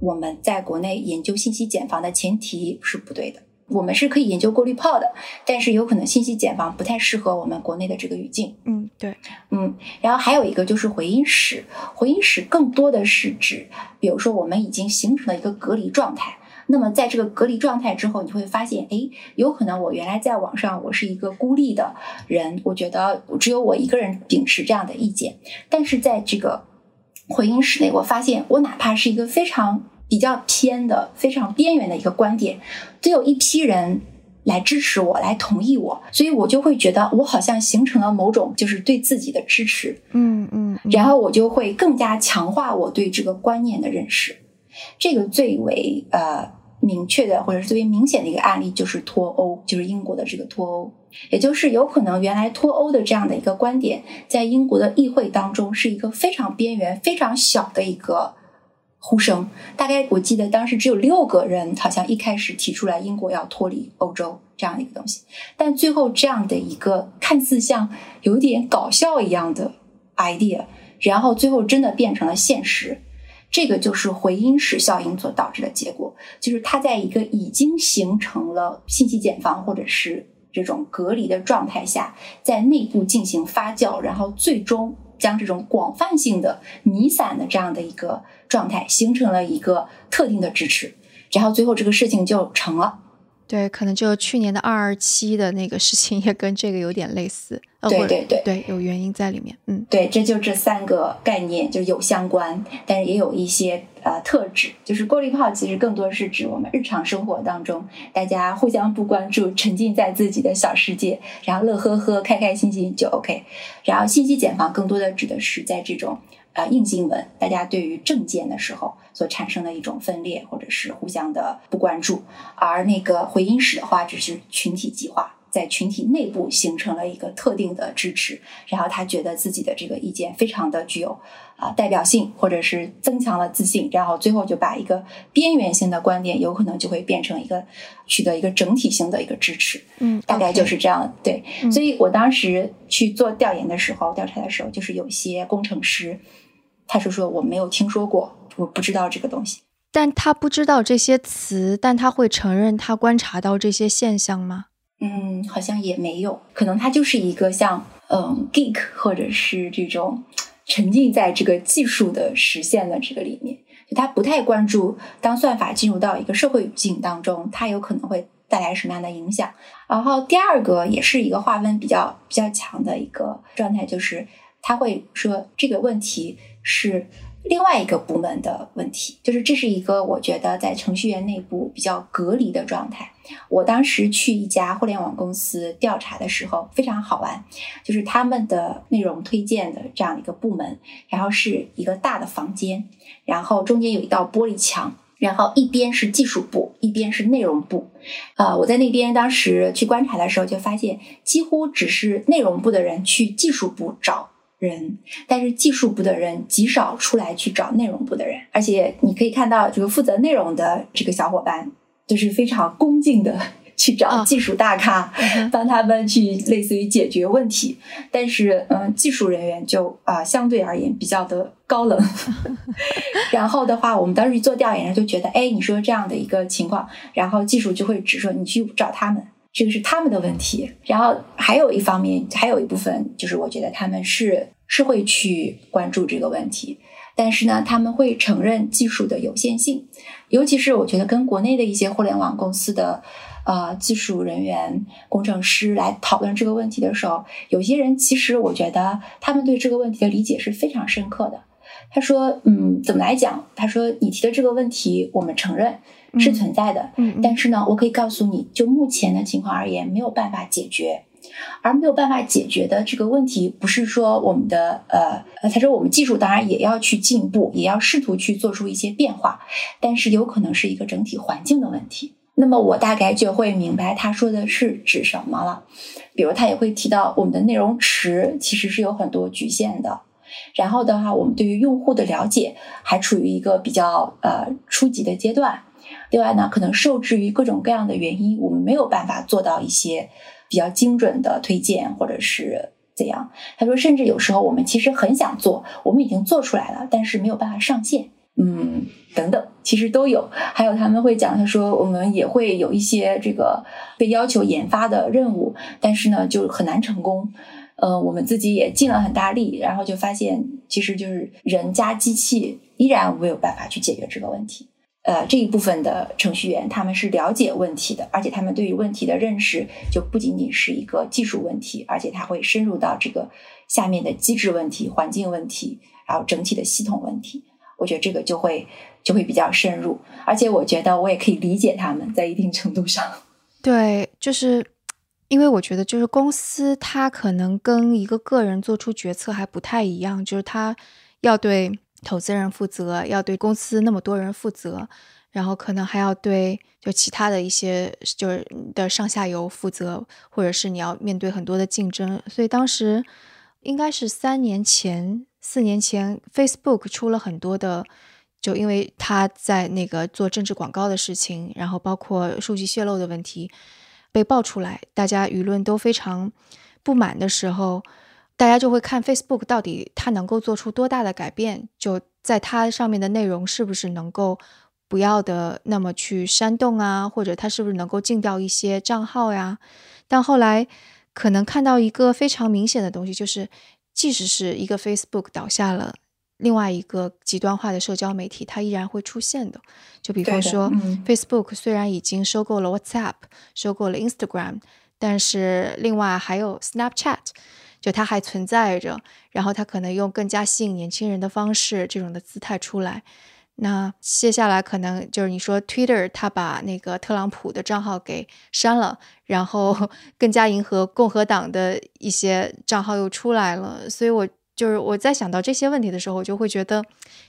我们在国内研究信息茧房的前提是不对的。我们是可以研究过滤泡的，但是有可能信息茧房不太适合我们国内的这个语境。嗯，对，嗯，然后还有一个就是回音室，回音室更多的是指，比如说我们已经形成了一个隔离状态。那么在这个隔离状态之后，你会发现，哎，有可能我原来在网上我是一个孤立的人，我觉得只有我一个人秉持这样的意见。但是在这个回音室内，我发现我哪怕是一个非常比较偏的、非常边缘的一个观点，都有一批人来支持我，来同意我，所以我就会觉得我好像形成了某种就是对自己的支持，嗯嗯，然后我就会更加强化我对这个观念的认识。这个最为呃明确的，或者是最为明显的一个案例，就是脱欧，就是英国的这个脱欧，也就是有可能原来脱欧的这样的一个观点，在英国的议会当中是一个非常边缘、非常小的一个呼声。大概我记得当时只有六个人，好像一开始提出来英国要脱离欧洲这样的一个东西，但最后这样的一个看似像有点搞笑一样的 idea，然后最后真的变成了现实。这个就是回音室效应所导致的结果，就是它在一个已经形成了信息茧房或者是这种隔离的状态下，在内部进行发酵，然后最终将这种广泛性的弥散的这样的一个状态形成了一个特定的支持，然后最后这个事情就成了。对，可能就去年的二二七的那个事情也跟这个有点类似，对对对，对有原因在里面，嗯，对，这就这三个概念就是有相关，但是也有一些呃特质，就是过滤泡其实更多是指我们日常生活当中大家互相不关注，沉浸在自己的小世界，然后乐呵呵、开开心心就 OK，然后信息茧房更多的指的是在这种。呃，硬新闻，大家对于政见的时候所产生的一种分裂，或者是互相的不关注；而那个回音室的话，只是群体极化，在群体内部形成了一个特定的支持，然后他觉得自己的这个意见非常的具有啊代表性，或者是增强了自信，然后最后就把一个边缘性的观点，有可能就会变成一个取得一个整体性的一个支持。嗯，大概就是这样。对，所以我当时去做调研的时候，调查的时候，就是有些工程师。他是说我没有听说过，我不知道这个东西。但他不知道这些词，但他会承认他观察到这些现象吗？嗯，好像也没有。可能他就是一个像嗯 geek，或者是这种沉浸在这个技术的实现的这个里面，就他不太关注当算法进入到一个社会语境当中，它有可能会带来什么样的影响。然后第二个也是一个划分比较比较强的一个状态，就是他会说这个问题。是另外一个部门的问题，就是这是一个我觉得在程序员内部比较隔离的状态。我当时去一家互联网公司调查的时候非常好玩，就是他们的内容推荐的这样一个部门，然后是一个大的房间，然后中间有一道玻璃墙，然后一边是技术部，一边是内容部。啊，我在那边当时去观察的时候就发现，几乎只是内容部的人去技术部找。人，但是技术部的人极少出来去找内容部的人，而且你可以看到这个负责内容的这个小伙伴，就是非常恭敬的 去找技术大咖，帮他们去类似于解决问题。但是，嗯，技术人员就啊相对而言比较的高冷。然后的话，我们当时做调研就觉得，哎，你说这样的一个情况，然后技术就会指说你去找他们。这个是他们的问题，然后还有一方面，还有一部分就是我觉得他们是是会去关注这个问题，但是呢，他们会承认技术的有限性，尤其是我觉得跟国内的一些互联网公司的呃技术人员、工程师来讨论这个问题的时候，有些人其实我觉得他们对这个问题的理解是非常深刻的。他说：“嗯，怎么来讲？他说你提的这个问题，我们承认。”是存在的，嗯，但是呢，我可以告诉你就目前的情况而言，没有办法解决，而没有办法解决的这个问题，不是说我们的呃呃，他说我们技术当然也要去进步，也要试图去做出一些变化，但是有可能是一个整体环境的问题。那么我大概就会明白他说的是指什么了。比如他也会提到我们的内容池其实是有很多局限的，然后的话，我们对于用户的了解还处于一个比较呃初级的阶段。另外呢，可能受制于各种各样的原因，我们没有办法做到一些比较精准的推荐，或者是怎样。他说，甚至有时候我们其实很想做，我们已经做出来了，但是没有办法上线。嗯，等等，其实都有。还有他们会讲，他说我们也会有一些这个被要求研发的任务，但是呢，就很难成功。呃，我们自己也尽了很大力，然后就发现，其实就是人加机器依然没有办法去解决这个问题。呃，这一部分的程序员他们是了解问题的，而且他们对于问题的认识就不仅仅是一个技术问题，而且他会深入到这个下面的机制问题、环境问题，还有整体的系统问题。我觉得这个就会就会比较深入，而且我觉得我也可以理解他们在一定程度上。对，就是因为我觉得，就是公司它可能跟一个个人做出决策还不太一样，就是他要对。投资人负责，要对公司那么多人负责，然后可能还要对就其他的一些就是的上下游负责，或者是你要面对很多的竞争。所以当时应该是三年前、四年前，Facebook 出了很多的，就因为他在那个做政治广告的事情，然后包括数据泄露的问题被爆出来，大家舆论都非常不满的时候。大家就会看 Facebook 到底它能够做出多大的改变，就在它上面的内容是不是能够不要的那么去煽动啊，或者它是不是能够禁掉一些账号呀？但后来可能看到一个非常明显的东西，就是即使是一个 Facebook 倒下了，另外一个极端化的社交媒体它依然会出现的。就比方说，Facebook 虽然已经收购了 WhatsApp，收购了 Instagram，但是另外还有 Snapchat。就它还存在着，然后它可能用更加吸引年轻人的方式，这种的姿态出来。那接下来可能就是你说 Twitter，它把那个特朗普的账号给删了，然后 更加迎合共和党的一些账号又出来了。所以我就是我在想到这些问题的时候，我就会觉得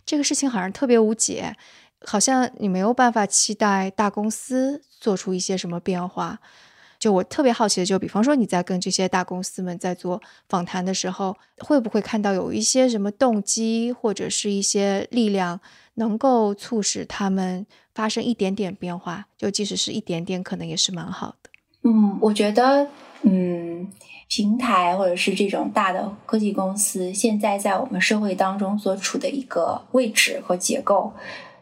这个事情好像特别无解，好像你没有办法期待大公司做出一些什么变化。就我特别好奇的，就比方说你在跟这些大公司们在做访谈的时候，会不会看到有一些什么动机或者是一些力量，能够促使他们发生一点点变化？就即使是一点点，可能也是蛮好的。嗯，我觉得，嗯，平台或者是这种大的科技公司，现在在我们社会当中所处的一个位置和结构，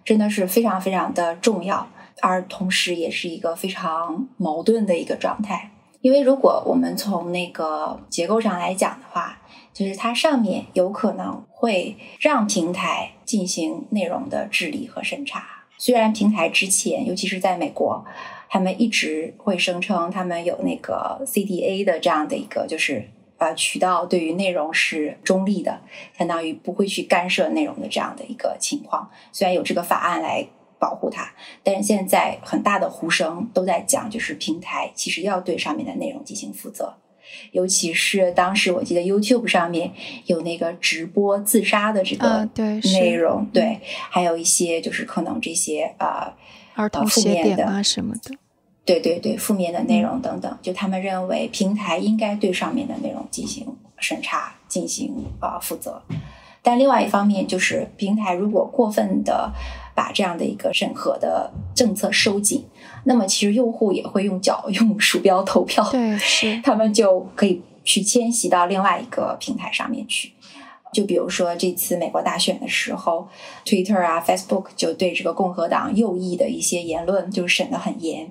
真的是非常非常的重要。而同时，也是一个非常矛盾的一个状态。因为如果我们从那个结构上来讲的话，就是它上面有可能会让平台进行内容的治理和审查。虽然平台之前，尤其是在美国，他们一直会声称他们有那个 CDA 的这样的一个，就是呃渠道对于内容是中立的，相当于不会去干涉内容的这样的一个情况。虽然有这个法案来。保护它，但是现在很大的呼声都在讲，就是平台其实要对上面的内容进行负责，尤其是当时我记得 YouTube 上面有那个直播自杀的这个内容，对，还有一些就是可能这些呃儿童负面的啊什么的，对对对，负面的内容等等，就他们认为平台应该对上面的内容进行审查，进行啊负责。但另外一方面，就是平台如果过分的把这样的一个审核的政策收紧，那么其实用户也会用脚 用鼠标投票，对，是他们就可以去迁徙到另外一个平台上面去。就比如说这次美国大选的时候，Twitter 啊、Facebook 就对这个共和党右翼的一些言论就审得很严，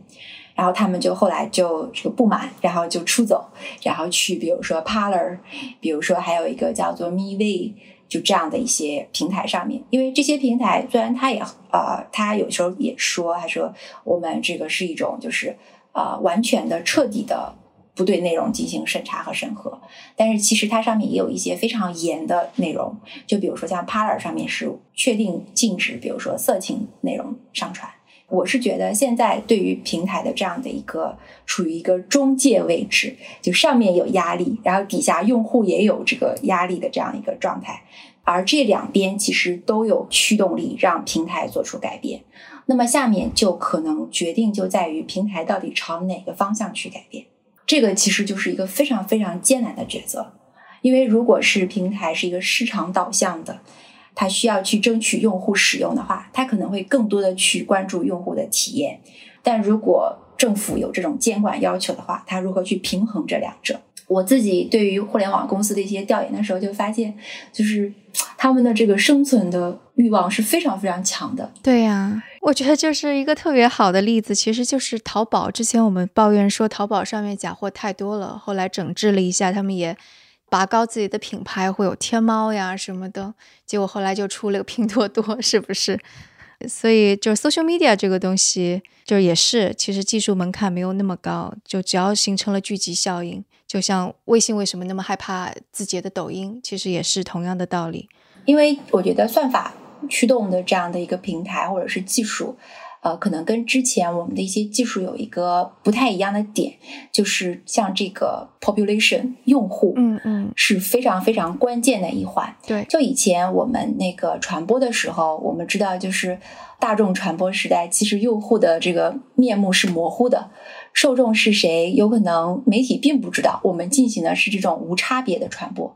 然后他们就后来就这个不满，然后就出走，然后去比如说 Parler，比如说还有一个叫做 MeWe。就这样的一些平台上面，因为这些平台虽然它也呃，它有时候也说，他说我们这个是一种就是呃完全的、彻底的不对内容进行审查和审核，但是其实它上面也有一些非常严的内容，就比如说像 Parler 上面是确定禁止，比如说色情内容上传。我是觉得现在对于平台的这样的一个处于一个中介位置，就上面有压力，然后底下用户也有这个压力的这样一个状态，而这两边其实都有驱动力让平台做出改变。那么下面就可能决定就在于平台到底朝哪个方向去改变，这个其实就是一个非常非常艰难的抉择，因为如果是平台是一个市场导向的。他需要去争取用户使用的话，他可能会更多的去关注用户的体验。但如果政府有这种监管要求的话，他如何去平衡这两者？我自己对于互联网公司的一些调研的时候，就发现，就是他们的这个生存的欲望是非常非常强的。对呀，我觉得就是一个特别好的例子，其实就是淘宝。之前我们抱怨说淘宝上面假货太多了，后来整治了一下，他们也拔高自己的品牌，会有天猫呀什么的，结果后来就出了个拼多多，是不是？所以就是 social media 这个东西，就也是其实技术门槛没有那么高，就只要形成了聚集效应，就像微信为什么那么害怕字节的抖音，其实也是同样的道理。因为我觉得算法驱动的这样的一个平台或者是技术。呃，可能跟之前我们的一些技术有一个不太一样的点，就是像这个 population 用户，嗯嗯，是非常非常关键的一环。对，就以前我们那个传播的时候，我们知道就是大众传播时代，其实用户的这个面目是模糊的，受众是谁，有可能媒体并不知道。我们进行的是这种无差别的传播。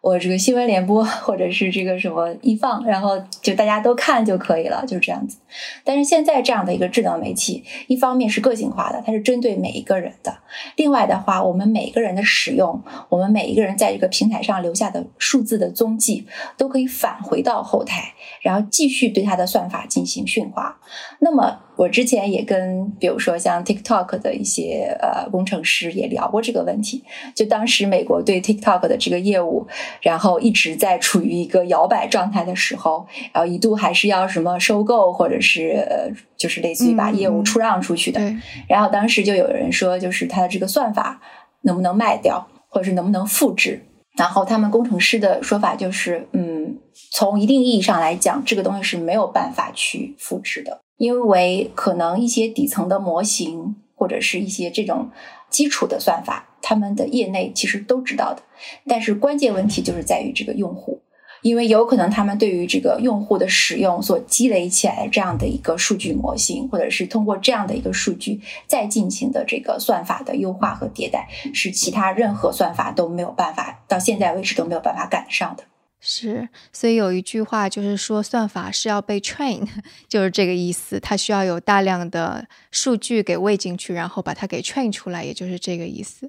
我这个新闻联播或者是这个什么一放，然后就大家都看就可以了，就是这样子。但是现在这样的一个智能媒体，一方面是个性化的，它是针对每一个人的；另外的话，我们每一个人的使用，我们每一个人在这个平台上留下的数字的踪迹，都可以返回到后台，然后继续对它的算法进行驯化。那么。我之前也跟，比如说像 TikTok 的一些呃工程师也聊过这个问题。就当时美国对 TikTok 的这个业务，然后一直在处于一个摇摆状态的时候，然后一度还是要什么收购，或者是呃就是类似于把业务出让出去的。然后当时就有人说，就是它的这个算法能不能卖掉，或者是能不能复制？然后他们工程师的说法就是，嗯，从一定意义上来讲，这个东西是没有办法去复制的。因为可能一些底层的模型或者是一些这种基础的算法，他们的业内其实都知道的。但是关键问题就是在于这个用户，因为有可能他们对于这个用户的使用所积累起来的这样的一个数据模型，或者是通过这样的一个数据再进行的这个算法的优化和迭代，是其他任何算法都没有办法到现在为止都没有办法赶得上的。是，所以有一句话就是说，算法是要被 train，就是这个意思。它需要有大量的数据给喂进去，然后把它给 train 出来，也就是这个意思。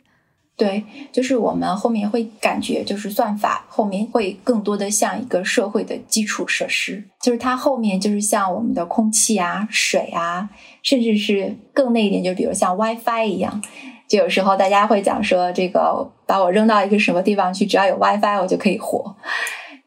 对，就是我们后面会感觉，就是算法后面会更多的像一个社会的基础设施，就是它后面就是像我们的空气啊、水啊，甚至是更那一点，就比如像 WiFi 一样。就有时候大家会讲说，这个把我扔到一个什么地方去，只要有 WiFi 我就可以活。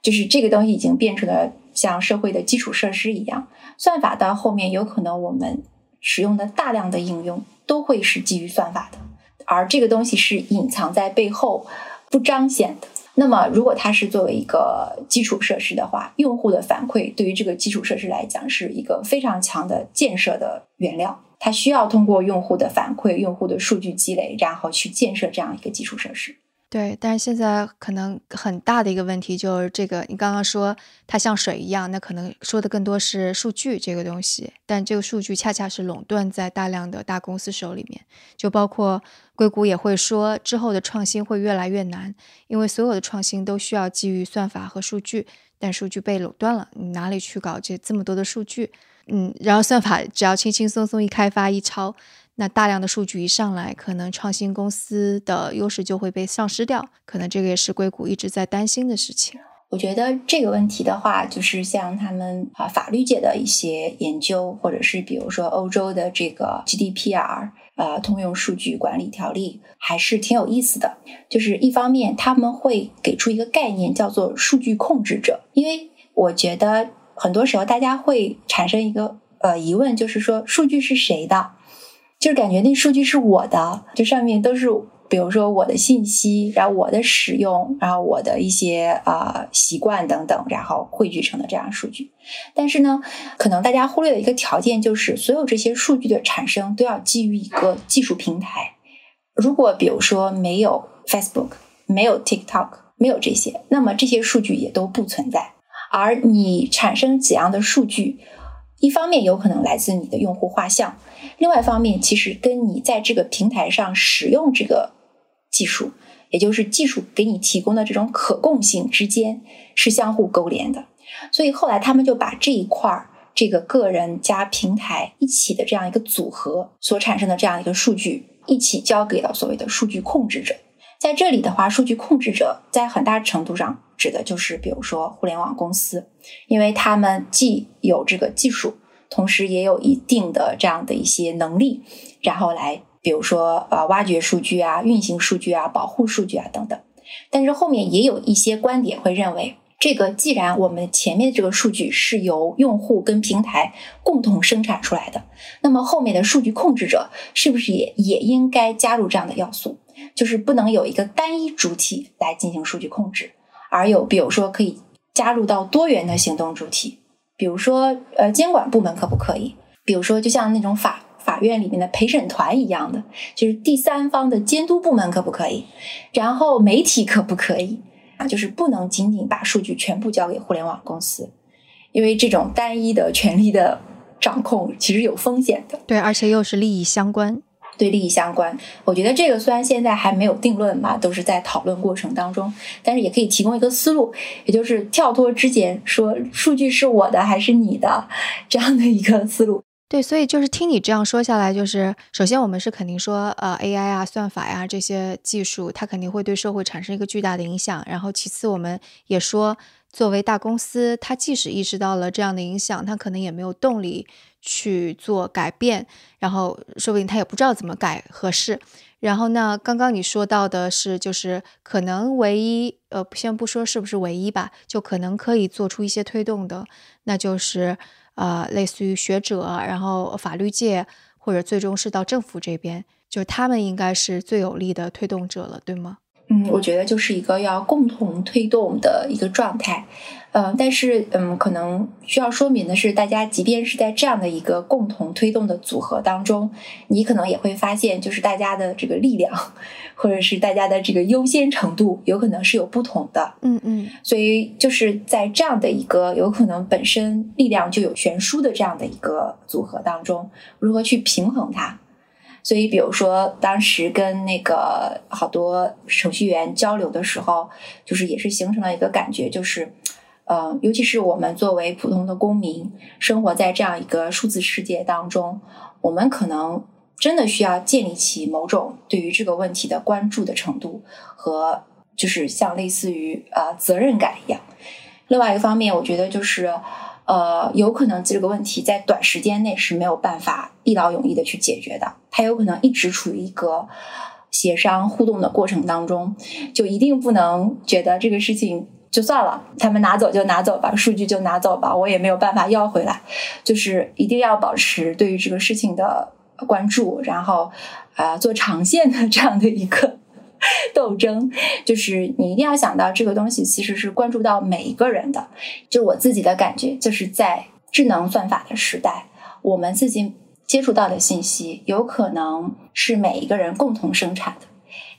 就是这个东西已经变成了像社会的基础设施一样，算法到后面有可能我们使用的大量的应用都会是基于算法的，而这个东西是隐藏在背后不彰显的。那么，如果它是作为一个基础设施的话，用户的反馈对于这个基础设施来讲是一个非常强的建设的原料，它需要通过用户的反馈、用户的数据积累，然后去建设这样一个基础设施。对，但是现在可能很大的一个问题就是这个，你刚刚说它像水一样，那可能说的更多是数据这个东西，但这个数据恰恰是垄断在大量的大公司手里面，就包括硅谷也会说，之后的创新会越来越难，因为所有的创新都需要基于算法和数据，但数据被垄断了，你哪里去搞这这么多的数据？嗯，然后算法只要轻轻松松一开发一抄。那大量的数据一上来，可能创新公司的优势就会被丧失掉，可能这个也是硅谷一直在担心的事情。我觉得这个问题的话，就是像他们啊法律界的一些研究，或者是比如说欧洲的这个 GDPR 啊通用数据管理条例，还是挺有意思的。就是一方面他们会给出一个概念叫做数据控制者，因为我觉得很多时候大家会产生一个呃疑问，就是说数据是谁的？就是感觉那数据是我的，就上面都是，比如说我的信息，然后我的使用，然后我的一些啊习惯等等，然后汇聚成的这样数据。但是呢，可能大家忽略的一个条件就是，所有这些数据的产生都要基于一个技术平台。如果比如说没有 Facebook，没有 TikTok，没有这些，那么这些数据也都不存在。而你产生怎样的数据？一方面有可能来自你的用户画像，另外一方面其实跟你在这个平台上使用这个技术，也就是技术给你提供的这种可供性之间是相互勾连的。所以后来他们就把这一块儿，这个个人加平台一起的这样一个组合所产生的这样一个数据，一起交给了所谓的数据控制者。在这里的话，数据控制者在很大程度上。指的就是比如说互联网公司，因为他们既有这个技术，同时也有一定的这样的一些能力，然后来比如说呃挖掘数据啊、运行数据啊、保护数据啊等等。但是后面也有一些观点会认为，这个既然我们前面这个数据是由用户跟平台共同生产出来的，那么后面的数据控制者是不是也也应该加入这样的要素？就是不能有一个单一主体来进行数据控制，而有比如说可以加入到多元的行动主体，比如说呃监管部门可不可以？比如说就像那种法。法院里面的陪审团一样的，就是第三方的监督部门可不可以？然后媒体可不可以？啊，就是不能仅仅把数据全部交给互联网公司，因为这种单一的权力的掌控其实有风险的。对，而且又是利益相关。对，利益相关。我觉得这个虽然现在还没有定论嘛，都是在讨论过程当中，但是也可以提供一个思路，也就是跳脱之前说数据是我的还是你的这样的一个思路。对，所以就是听你这样说下来，就是首先我们是肯定说，呃，AI 啊、算法呀这些技术，它肯定会对社会产生一个巨大的影响。然后其次，我们也说，作为大公司，它即使意识到了这样的影响，它可能也没有动力去做改变，然后说不定他也不知道怎么改合适。然后呢，刚刚你说到的是，就是可能唯一，呃，先不说是不是唯一吧，就可能可以做出一些推动的，那就是。呃，类似于学者，然后法律界，或者最终是到政府这边，就是他们应该是最有力的推动者了，对吗？嗯，我觉得就是一个要共同推动的一个状态。嗯，但是嗯，可能需要说明的是，大家即便是在这样的一个共同推动的组合当中，你可能也会发现，就是大家的这个力量，或者是大家的这个优先程度，有可能是有不同的。嗯嗯。所以就是在这样的一个有可能本身力量就有悬殊的这样的一个组合当中，如何去平衡它？所以，比如说当时跟那个好多程序员交流的时候，就是也是形成了一个感觉，就是。呃，尤其是我们作为普通的公民，生活在这样一个数字世界当中，我们可能真的需要建立起某种对于这个问题的关注的程度，和就是像类似于呃责任感一样。另外一个方面，我觉得就是呃，有可能这个问题在短时间内是没有办法一劳永逸的去解决的，它有可能一直处于一个协商互动的过程当中，就一定不能觉得这个事情。就算了，他们拿走就拿走吧，数据就拿走吧，我也没有办法要回来。就是一定要保持对于这个事情的关注，然后啊做长线的这样的一个 斗争。就是你一定要想到这个东西其实是关注到每一个人的。就我自己的感觉，就是在智能算法的时代，我们自己接触到的信息有可能是每一个人共同生产的。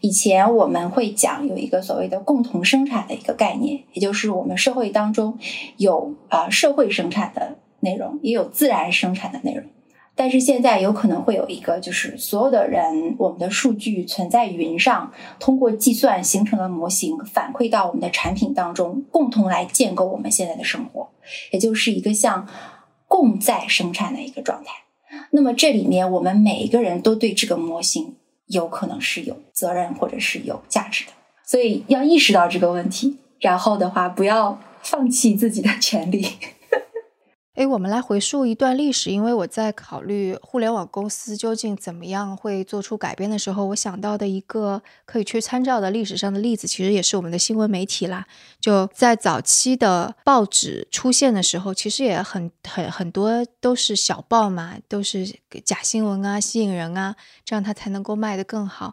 以前我们会讲有一个所谓的共同生产的一个概念，也就是我们社会当中有啊社会生产的内容，也有自然生产的内容。但是现在有可能会有一个，就是所有的人，我们的数据存在云上，通过计算形成了模型，反馈到我们的产品当中，共同来建构我们现在的生活，也就是一个像共在生产的一个状态。那么这里面，我们每一个人都对这个模型。有可能是有责任或者是有价值的，所以要意识到这个问题，然后的话不要放弃自己的权利。哎，我们来回溯一段历史，因为我在考虑互联网公司究竟怎么样会做出改变的时候，我想到的一个可以去参照的历史上的例子，其实也是我们的新闻媒体啦。就在早期的报纸出现的时候，其实也很很很多都是小报嘛，都是假新闻啊，吸引人啊，这样它才能够卖得更好。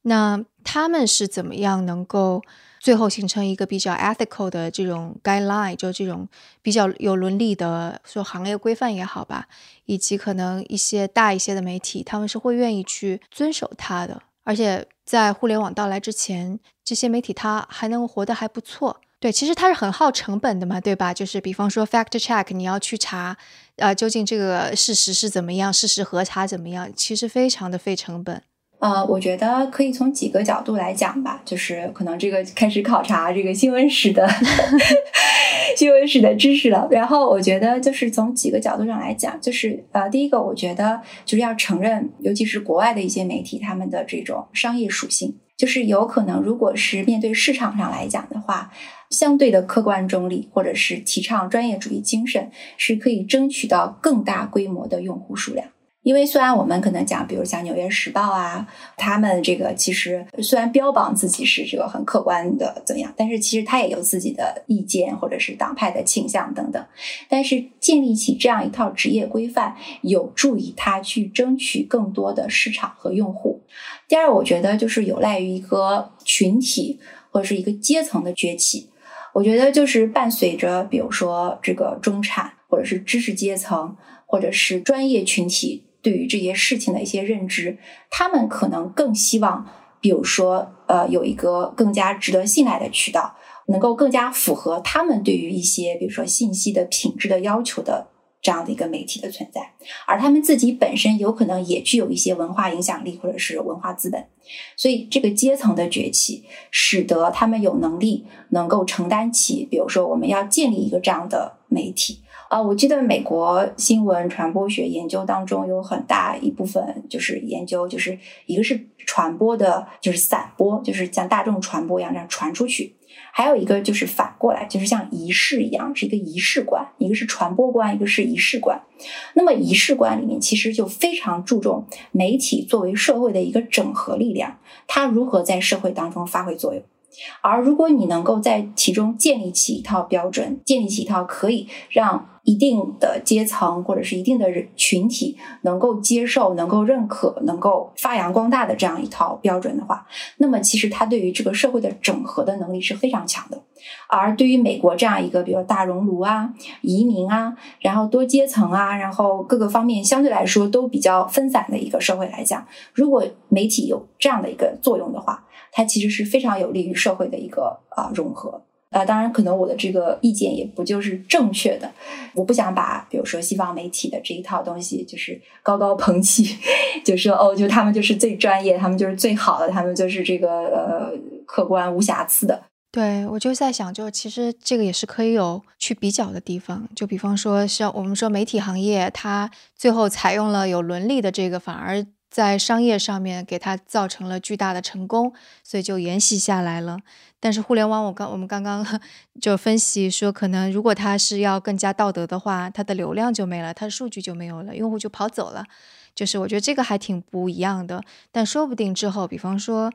那他们是怎么样能够？最后形成一个比较 ethical 的这种 guideline，就这种比较有伦理的说行业规范也好吧，以及可能一些大一些的媒体，他们是会愿意去遵守它的。而且在互联网到来之前，这些媒体它还能活得还不错。对，其实它是很耗成本的嘛，对吧？就是比方说 fact check，你要去查，呃，究竟这个事实是怎么样，事实核查怎么样，其实非常的费成本。呃，我觉得可以从几个角度来讲吧，就是可能这个开始考察这个新闻史的 新闻史的知识了。然后我觉得就是从几个角度上来讲，就是呃，第一个我觉得就是要承认，尤其是国外的一些媒体，他们的这种商业属性。就是有可能，如果是面对市场上来讲的话，相对的客观中立，或者是提倡专业主义精神，是可以争取到更大规模的用户数量。因为虽然我们可能讲，比如像《纽约时报》啊，他们这个其实虽然标榜自己是这个很客观的怎样，但是其实他也有自己的意见或者是党派的倾向等等。但是建立起这样一套职业规范，有助于他去争取更多的市场和用户。第二，我觉得就是有赖于一个群体或者是一个阶层的崛起。我觉得就是伴随着，比如说这个中产或者是知识阶层或者是专业群体。对于这些事情的一些认知，他们可能更希望，比如说，呃，有一个更加值得信赖的渠道，能够更加符合他们对于一些，比如说信息的品质的要求的这样的一个媒体的存在，而他们自己本身有可能也具有一些文化影响力或者是文化资本，所以这个阶层的崛起，使得他们有能力能够承担起，比如说我们要建立一个这样的媒体。啊，我记得美国新闻传播学研究当中有很大一部分就是研究，就是一个是传播的，就是散播，就是像大众传播一样这样传出去；还有一个就是反过来，就是像仪式一样，是一个仪式观，一个是传播观，一个是仪式观。那么仪式观里面其实就非常注重媒体作为社会的一个整合力量，它如何在社会当中发挥作用。而如果你能够在其中建立起一套标准，建立起一套可以让一定的阶层或者是一定的人群体能够接受、能够认可、能够发扬光大的这样一套标准的话，那么其实它对于这个社会的整合的能力是非常强的。而对于美国这样一个，比如大熔炉啊、移民啊，然后多阶层啊，然后各个方面相对来说都比较分散的一个社会来讲，如果媒体有这样的一个作用的话，它其实是非常有利于社会的一个啊融合。啊，当然，可能我的这个意见也不就是正确的。我不想把，比如说西方媒体的这一套东西，就是高高捧起，就说哦，就他们就是最专业，他们就是最好的，他们就是这个呃客观无瑕疵的。对我就在想，就其实这个也是可以有去比较的地方。就比方说，像我们说媒体行业，它最后采用了有伦理的这个，反而。在商业上面给它造成了巨大的成功，所以就沿袭下来了。但是互联网，我刚我们刚刚 就分析说，可能如果它是要更加道德的话，它的流量就没了，它的数据就没有了，用户就跑走了。就是我觉得这个还挺不一样的。但说不定之后，比方说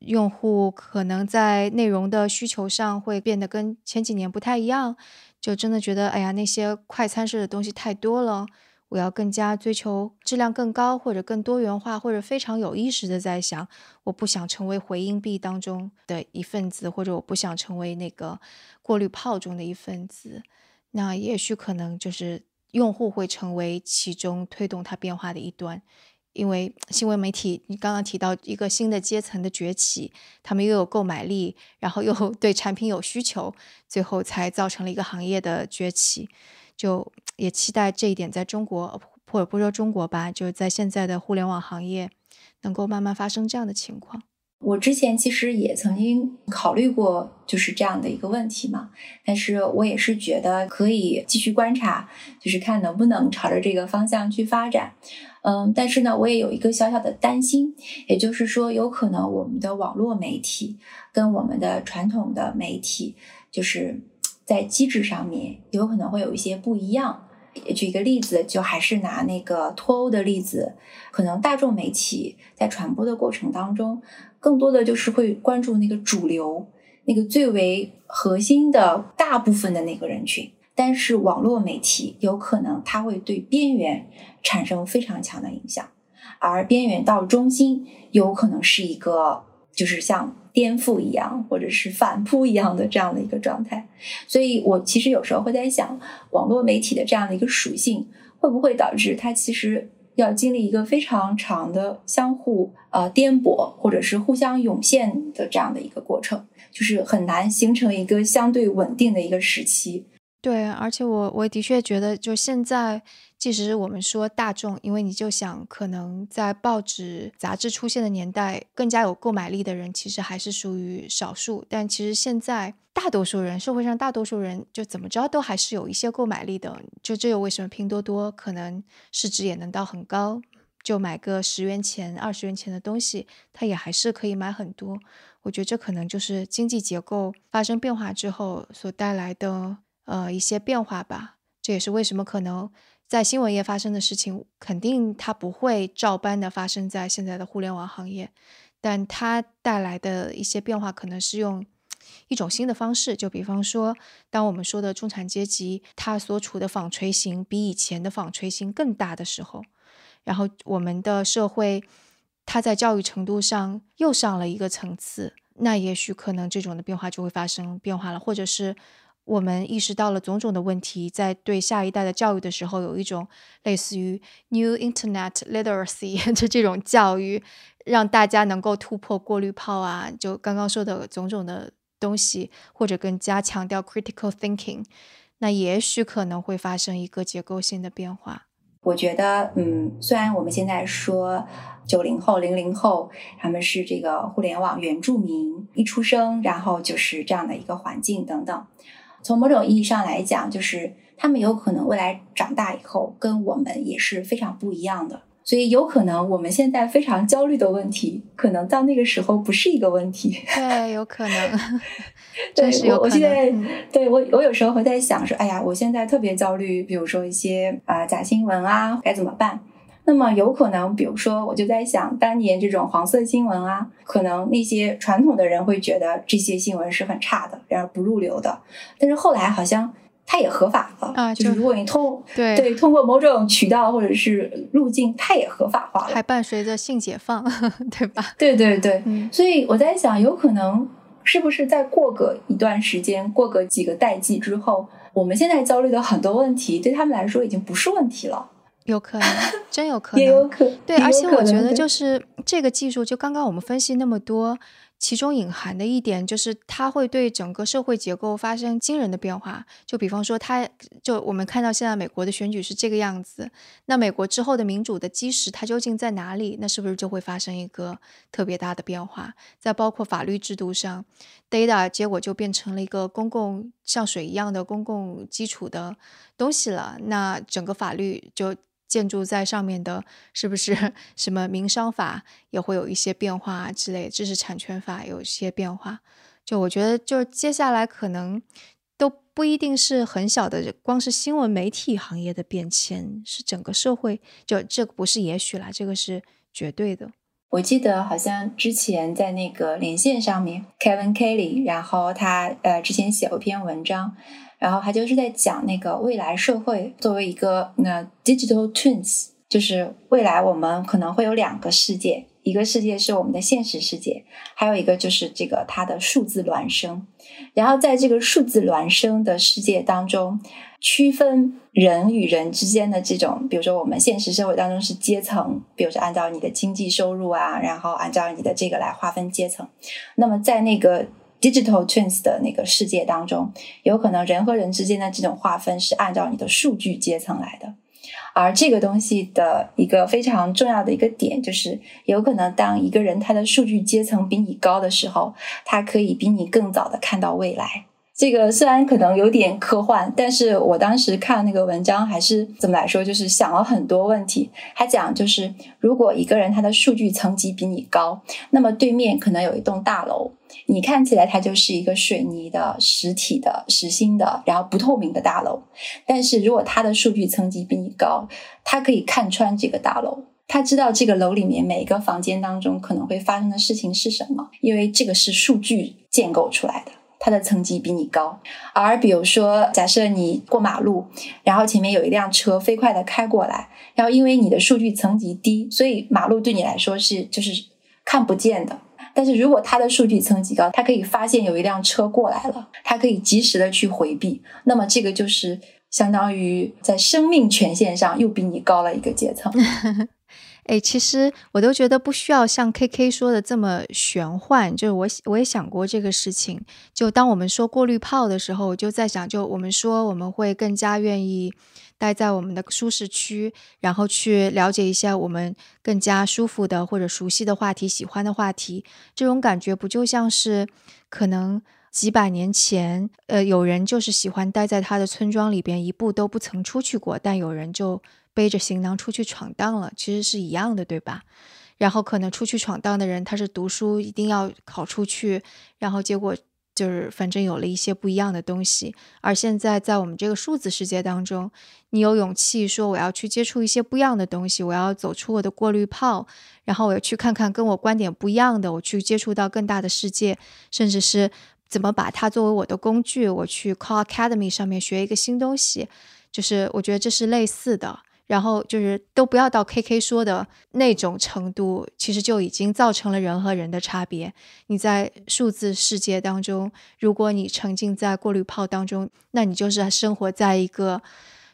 用户可能在内容的需求上会变得跟前几年不太一样，就真的觉得哎呀那些快餐式的东西太多了。我要更加追求质量更高，或者更多元化，或者非常有意识的在想，我不想成为回音壁当中的一份子，或者我不想成为那个过滤泡中的一份子。那也许可能就是用户会成为其中推动它变化的一端，因为 新闻媒体，你刚刚提到一个新的阶层的崛起，他们又有购买力，然后又 对产品有需求，最后才造成了一个行业的崛起。就也期待这一点在中国，或者不说中国吧，就是在现在的互联网行业，能够慢慢发生这样的情况。我之前其实也曾经考虑过，就是这样的一个问题嘛。但是我也是觉得可以继续观察，就是看能不能朝着这个方向去发展。嗯，但是呢，我也有一个小小的担心，也就是说，有可能我们的网络媒体跟我们的传统的媒体，就是。在机制上面有可能会有一些不一样。举一个例子，就还是拿那个脱欧的例子，可能大众媒体在传播的过程当中，更多的就是会关注那个主流、那个最为核心的大部分的那个人群。但是网络媒体有可能它会对边缘产生非常强的影响，而边缘到中心有可能是一个，就是像。颠覆一样，或者是反扑一样的这样的一个状态，所以我其实有时候会在想，网络媒体的这样的一个属性，会不会导致它其实要经历一个非常长的相互呃颠簸，或者是互相涌现的这样的一个过程，就是很难形成一个相对稳定的一个时期。对，而且我我的确觉得，就现在。即使我们说大众，因为你就想，可能在报纸、杂志出现的年代，更加有购买力的人，其实还是属于少数。但其实现在，大多数人，社会上大多数人，就怎么着都还是有一些购买力的。就这又为什么拼多多可能市值也能到很高？就买个十元钱、二十元钱的东西，他也还是可以买很多。我觉得这可能就是经济结构发生变化之后所带来的呃一些变化吧。这也是为什么可能在新闻业发生的事情，肯定它不会照搬的发生在现在的互联网行业，但它带来的一些变化可能是用。一种新的方式，就比方说，当我们说的中产阶级，他所处的纺锤形比以前的纺锤形更大的时候，然后我们的社会，它在教育程度上又上了一个层次，那也许可能这种的变化就会发生变化了，或者是我们意识到了种种的问题，在对下一代的教育的时候，有一种类似于 New Internet Literacy 的这种教育，让大家能够突破过滤泡啊，就刚刚说的种种的。东西或者更加强调 critical thinking，那也许可能会发生一个结构性的变化。我觉得，嗯，虽然我们现在说九零后、零零后他们是这个互联网原住民，一出生然后就是这样的一个环境等等，从某种意义上来讲，就是他们有可能未来长大以后跟我们也是非常不一样的。所以有可能我们现在非常焦虑的问题，可能到那个时候不是一个问题。对，有可能。对，我我现在对我我有时候会在想说，哎呀，我现在特别焦虑，比如说一些啊假新闻啊，该怎么办？那么有可能，比如说我就在想，当年这种黄色新闻啊，可能那些传统的人会觉得这些新闻是很差的，然后不入流的。但是后来好像。它也合法了啊！就是如果你通对对通过某种渠道或者是路径，它也合法化了，还伴随着性解放，对吧？对对对，所以我在想，有可能是不是再过个一段时间，过个几个代际之后，我们现在焦虑的很多问题，对他们来说已经不是问题了。有可能，真有可能，也有可对。而且我觉得，就是这个技术，就刚刚我们分析那么多。其中隐含的一点就是，它会对整个社会结构发生惊人的变化。就比方说，它就我们看到现在美国的选举是这个样子，那美国之后的民主的基石它究竟在哪里？那是不是就会发生一个特别大的变化？在包括法律制度上，data 结果就变成了一个公共像水一样的公共基础的东西了。那整个法律就。建筑在上面的，是不是什么民商法也会有一些变化之类？知识产权法有一些变化。就我觉得，就是接下来可能都不一定是很小的，光是新闻媒体行业的变迁，是整个社会。就这个不是也许啦，这个是绝对的。我记得好像之前在那个连线上面，Kevin Kelly，然后他呃之前写过一篇文章。然后他就是在讲那个未来社会作为一个那 digital twins，就是未来我们可能会有两个世界，一个世界是我们的现实世界，还有一个就是这个它的数字孪生。然后在这个数字孪生的世界当中，区分人与人之间的这种，比如说我们现实社会当中是阶层，比如说按照你的经济收入啊，然后按照你的这个来划分阶层。那么在那个 Digital twins 的那个世界当中，有可能人和人之间的这种划分是按照你的数据阶层来的，而这个东西的一个非常重要的一个点，就是有可能当一个人他的数据阶层比你高的时候，他可以比你更早的看到未来。这个虽然可能有点科幻，但是我当时看那个文章还是怎么来说，就是想了很多问题。他讲就是，如果一个人他的数据层级比你高，那么对面可能有一栋大楼，你看起来它就是一个水泥的实体的实心的，然后不透明的大楼。但是如果它的数据层级比你高，他可以看穿这个大楼，他知道这个楼里面每一个房间当中可能会发生的事情是什么，因为这个是数据建构出来的。它的层级比你高，而比如说，假设你过马路，然后前面有一辆车飞快的开过来，然后因为你的数据层级低，所以马路对你来说是就是看不见的。但是如果它的数据层级高，它可以发现有一辆车过来了，它可以及时的去回避。那么这个就是相当于在生命权限上又比你高了一个阶层。哎，其实我都觉得不需要像 K K 说的这么玄幻。就是我我也想过这个事情。就当我们说过滤泡的时候，我就在想，就我们说我们会更加愿意待在我们的舒适区，然后去了解一下我们更加舒服的或者熟悉的话题、喜欢的话题。这种感觉不就像是可能几百年前，呃，有人就是喜欢待在他的村庄里边，一步都不曾出去过，但有人就。背着行囊出去闯荡了，其实是一样的，对吧？然后可能出去闯荡的人，他是读书一定要考出去，然后结果就是反正有了一些不一样的东西。而现在在我们这个数字世界当中，你有勇气说我要去接触一些不一样的东西，我要走出我的过滤泡，然后我要去看看跟我观点不一样的，我去接触到更大的世界，甚至是怎么把它作为我的工具，我去 Call Academy 上面学一个新东西，就是我觉得这是类似的。然后就是都不要到 K K 说的那种程度，其实就已经造成了人和人的差别。你在数字世界当中，如果你沉浸在过滤泡当中，那你就是生活在一个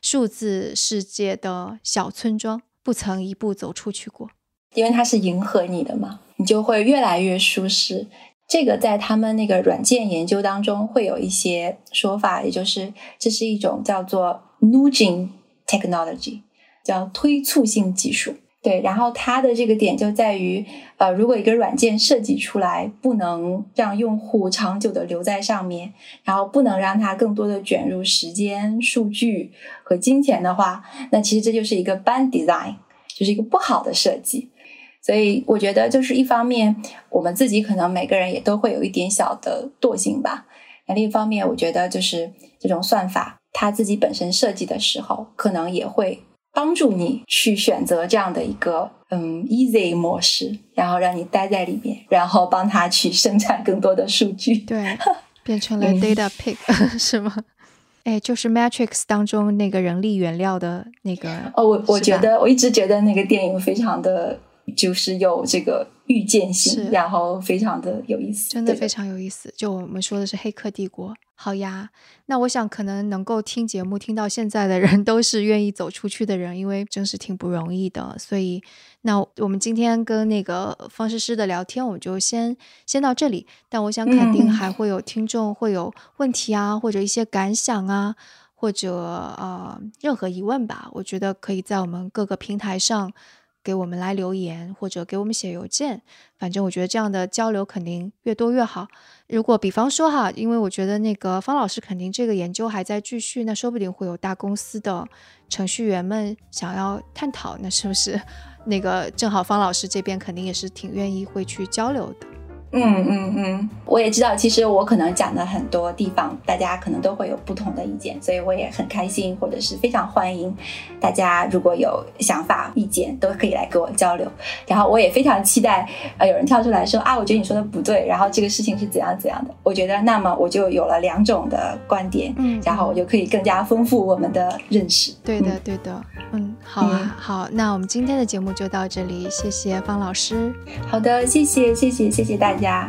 数字世界的小村庄，不曾一步走出去过。因为它是迎合你的嘛，你就会越来越舒适。这个在他们那个软件研究当中会有一些说法，也就是这是一种叫做 nudging technology。叫推促性技术，对，然后它的这个点就在于，呃，如果一个软件设计出来不能让用户长久的留在上面，然后不能让它更多的卷入时间、数据和金钱的话，那其实这就是一个 bad design，就是一个不好的设计。所以我觉得，就是一方面，我们自己可能每个人也都会有一点小的惰性吧。那另一方面，我觉得就是这种算法，它自己本身设计的时候，可能也会。帮助你去选择这样的一个嗯 easy 模式，然后让你待在里面，然后帮他去生产更多的数据。对，变成了 data pig 是吗？哎，就是 Matrix 当中那个人力原料的那个。哦，我我觉得我一直觉得那个电影非常的，就是有这个预见性，然后非常的有意思，真的非常有意思。就我们说的是《黑客帝国》。好呀，那我想可能能够听节目听到现在的人都是愿意走出去的人，因为真是挺不容易的。所以，那我们今天跟那个方诗诗的聊天，我们就先先到这里。但我想肯定还会有听众会有问题啊，或者一些感想啊，或者呃任何疑问吧。我觉得可以在我们各个平台上。给我们来留言或者给我们写邮件，反正我觉得这样的交流肯定越多越好。如果比方说哈，因为我觉得那个方老师肯定这个研究还在继续，那说不定会有大公司的程序员们想要探讨，那是不是 那个正好方老师这边肯定也是挺愿意会去交流的。嗯嗯嗯，我也知道，其实我可能讲的很多地方，大家可能都会有不同的意见，所以我也很开心，或者是非常欢迎大家如果有想法、意见，都可以来跟我交流。然后我也非常期待，呃，有人跳出来说啊，我觉得你说的不对，然后这个事情是怎样怎样的。我觉得那么我就有了两种的观点，嗯，然后我就可以更加丰富我们的认识。对的，对的，嗯，好啊，好，那我们今天的节目就到这里，谢谢方老师。好的，谢谢，谢谢，谢谢大家。家。